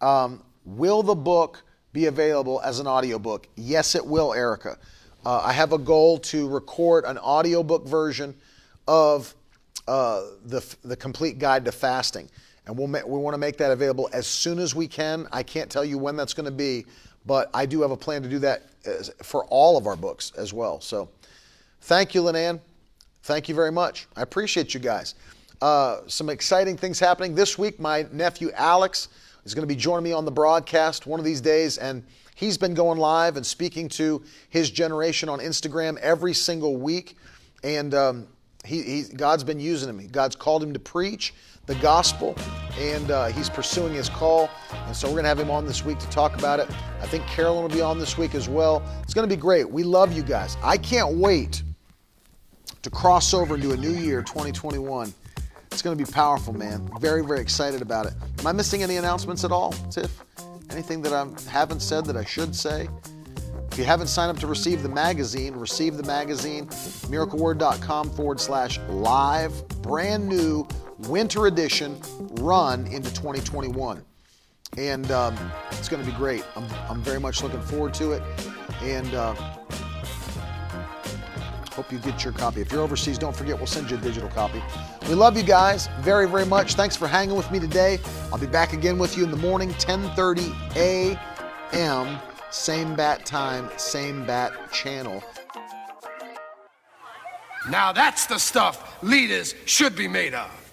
Um, will the book be available as an audiobook? Yes, it will, Erica. Uh, I have a goal to record an audiobook version of uh, the, the complete guide to fasting. And we'll ma- we want to make that available as soon as we can. I can't tell you when that's going to be, but I do have a plan to do that as, for all of our books as well. So thank you, Linan. Thank you very much. I appreciate you guys. Uh, some exciting things happening this week. My nephew Alex is going to be joining me on the broadcast one of these days, and he's been going live and speaking to his generation on Instagram every single week. And um, he, he, God's been using him. God's called him to preach the gospel, and uh, he's pursuing his call. And so we're going to have him on this week to talk about it. I think Carolyn will be on this week as well. It's going to be great. We love you guys. I can't wait to cross over into a new year, 2021. It's going to be powerful, man. Very, very excited about it. Am I missing any announcements at all, Tiff? Anything that I haven't said that I should say? If you haven't signed up to receive the magazine, receive the magazine, miracleword.com forward slash live, brand new winter edition run into 2021. And um, it's going to be great. I'm, I'm very much looking forward to it. And uh, Hope you get your copy. If you're overseas, don't forget we'll send you a digital copy. We love you guys very, very much. Thanks for hanging with me today. I'll be back again with you in the morning, 10:30 a.m. Same bat time, same bat channel. Now that's the stuff leaders should be made of.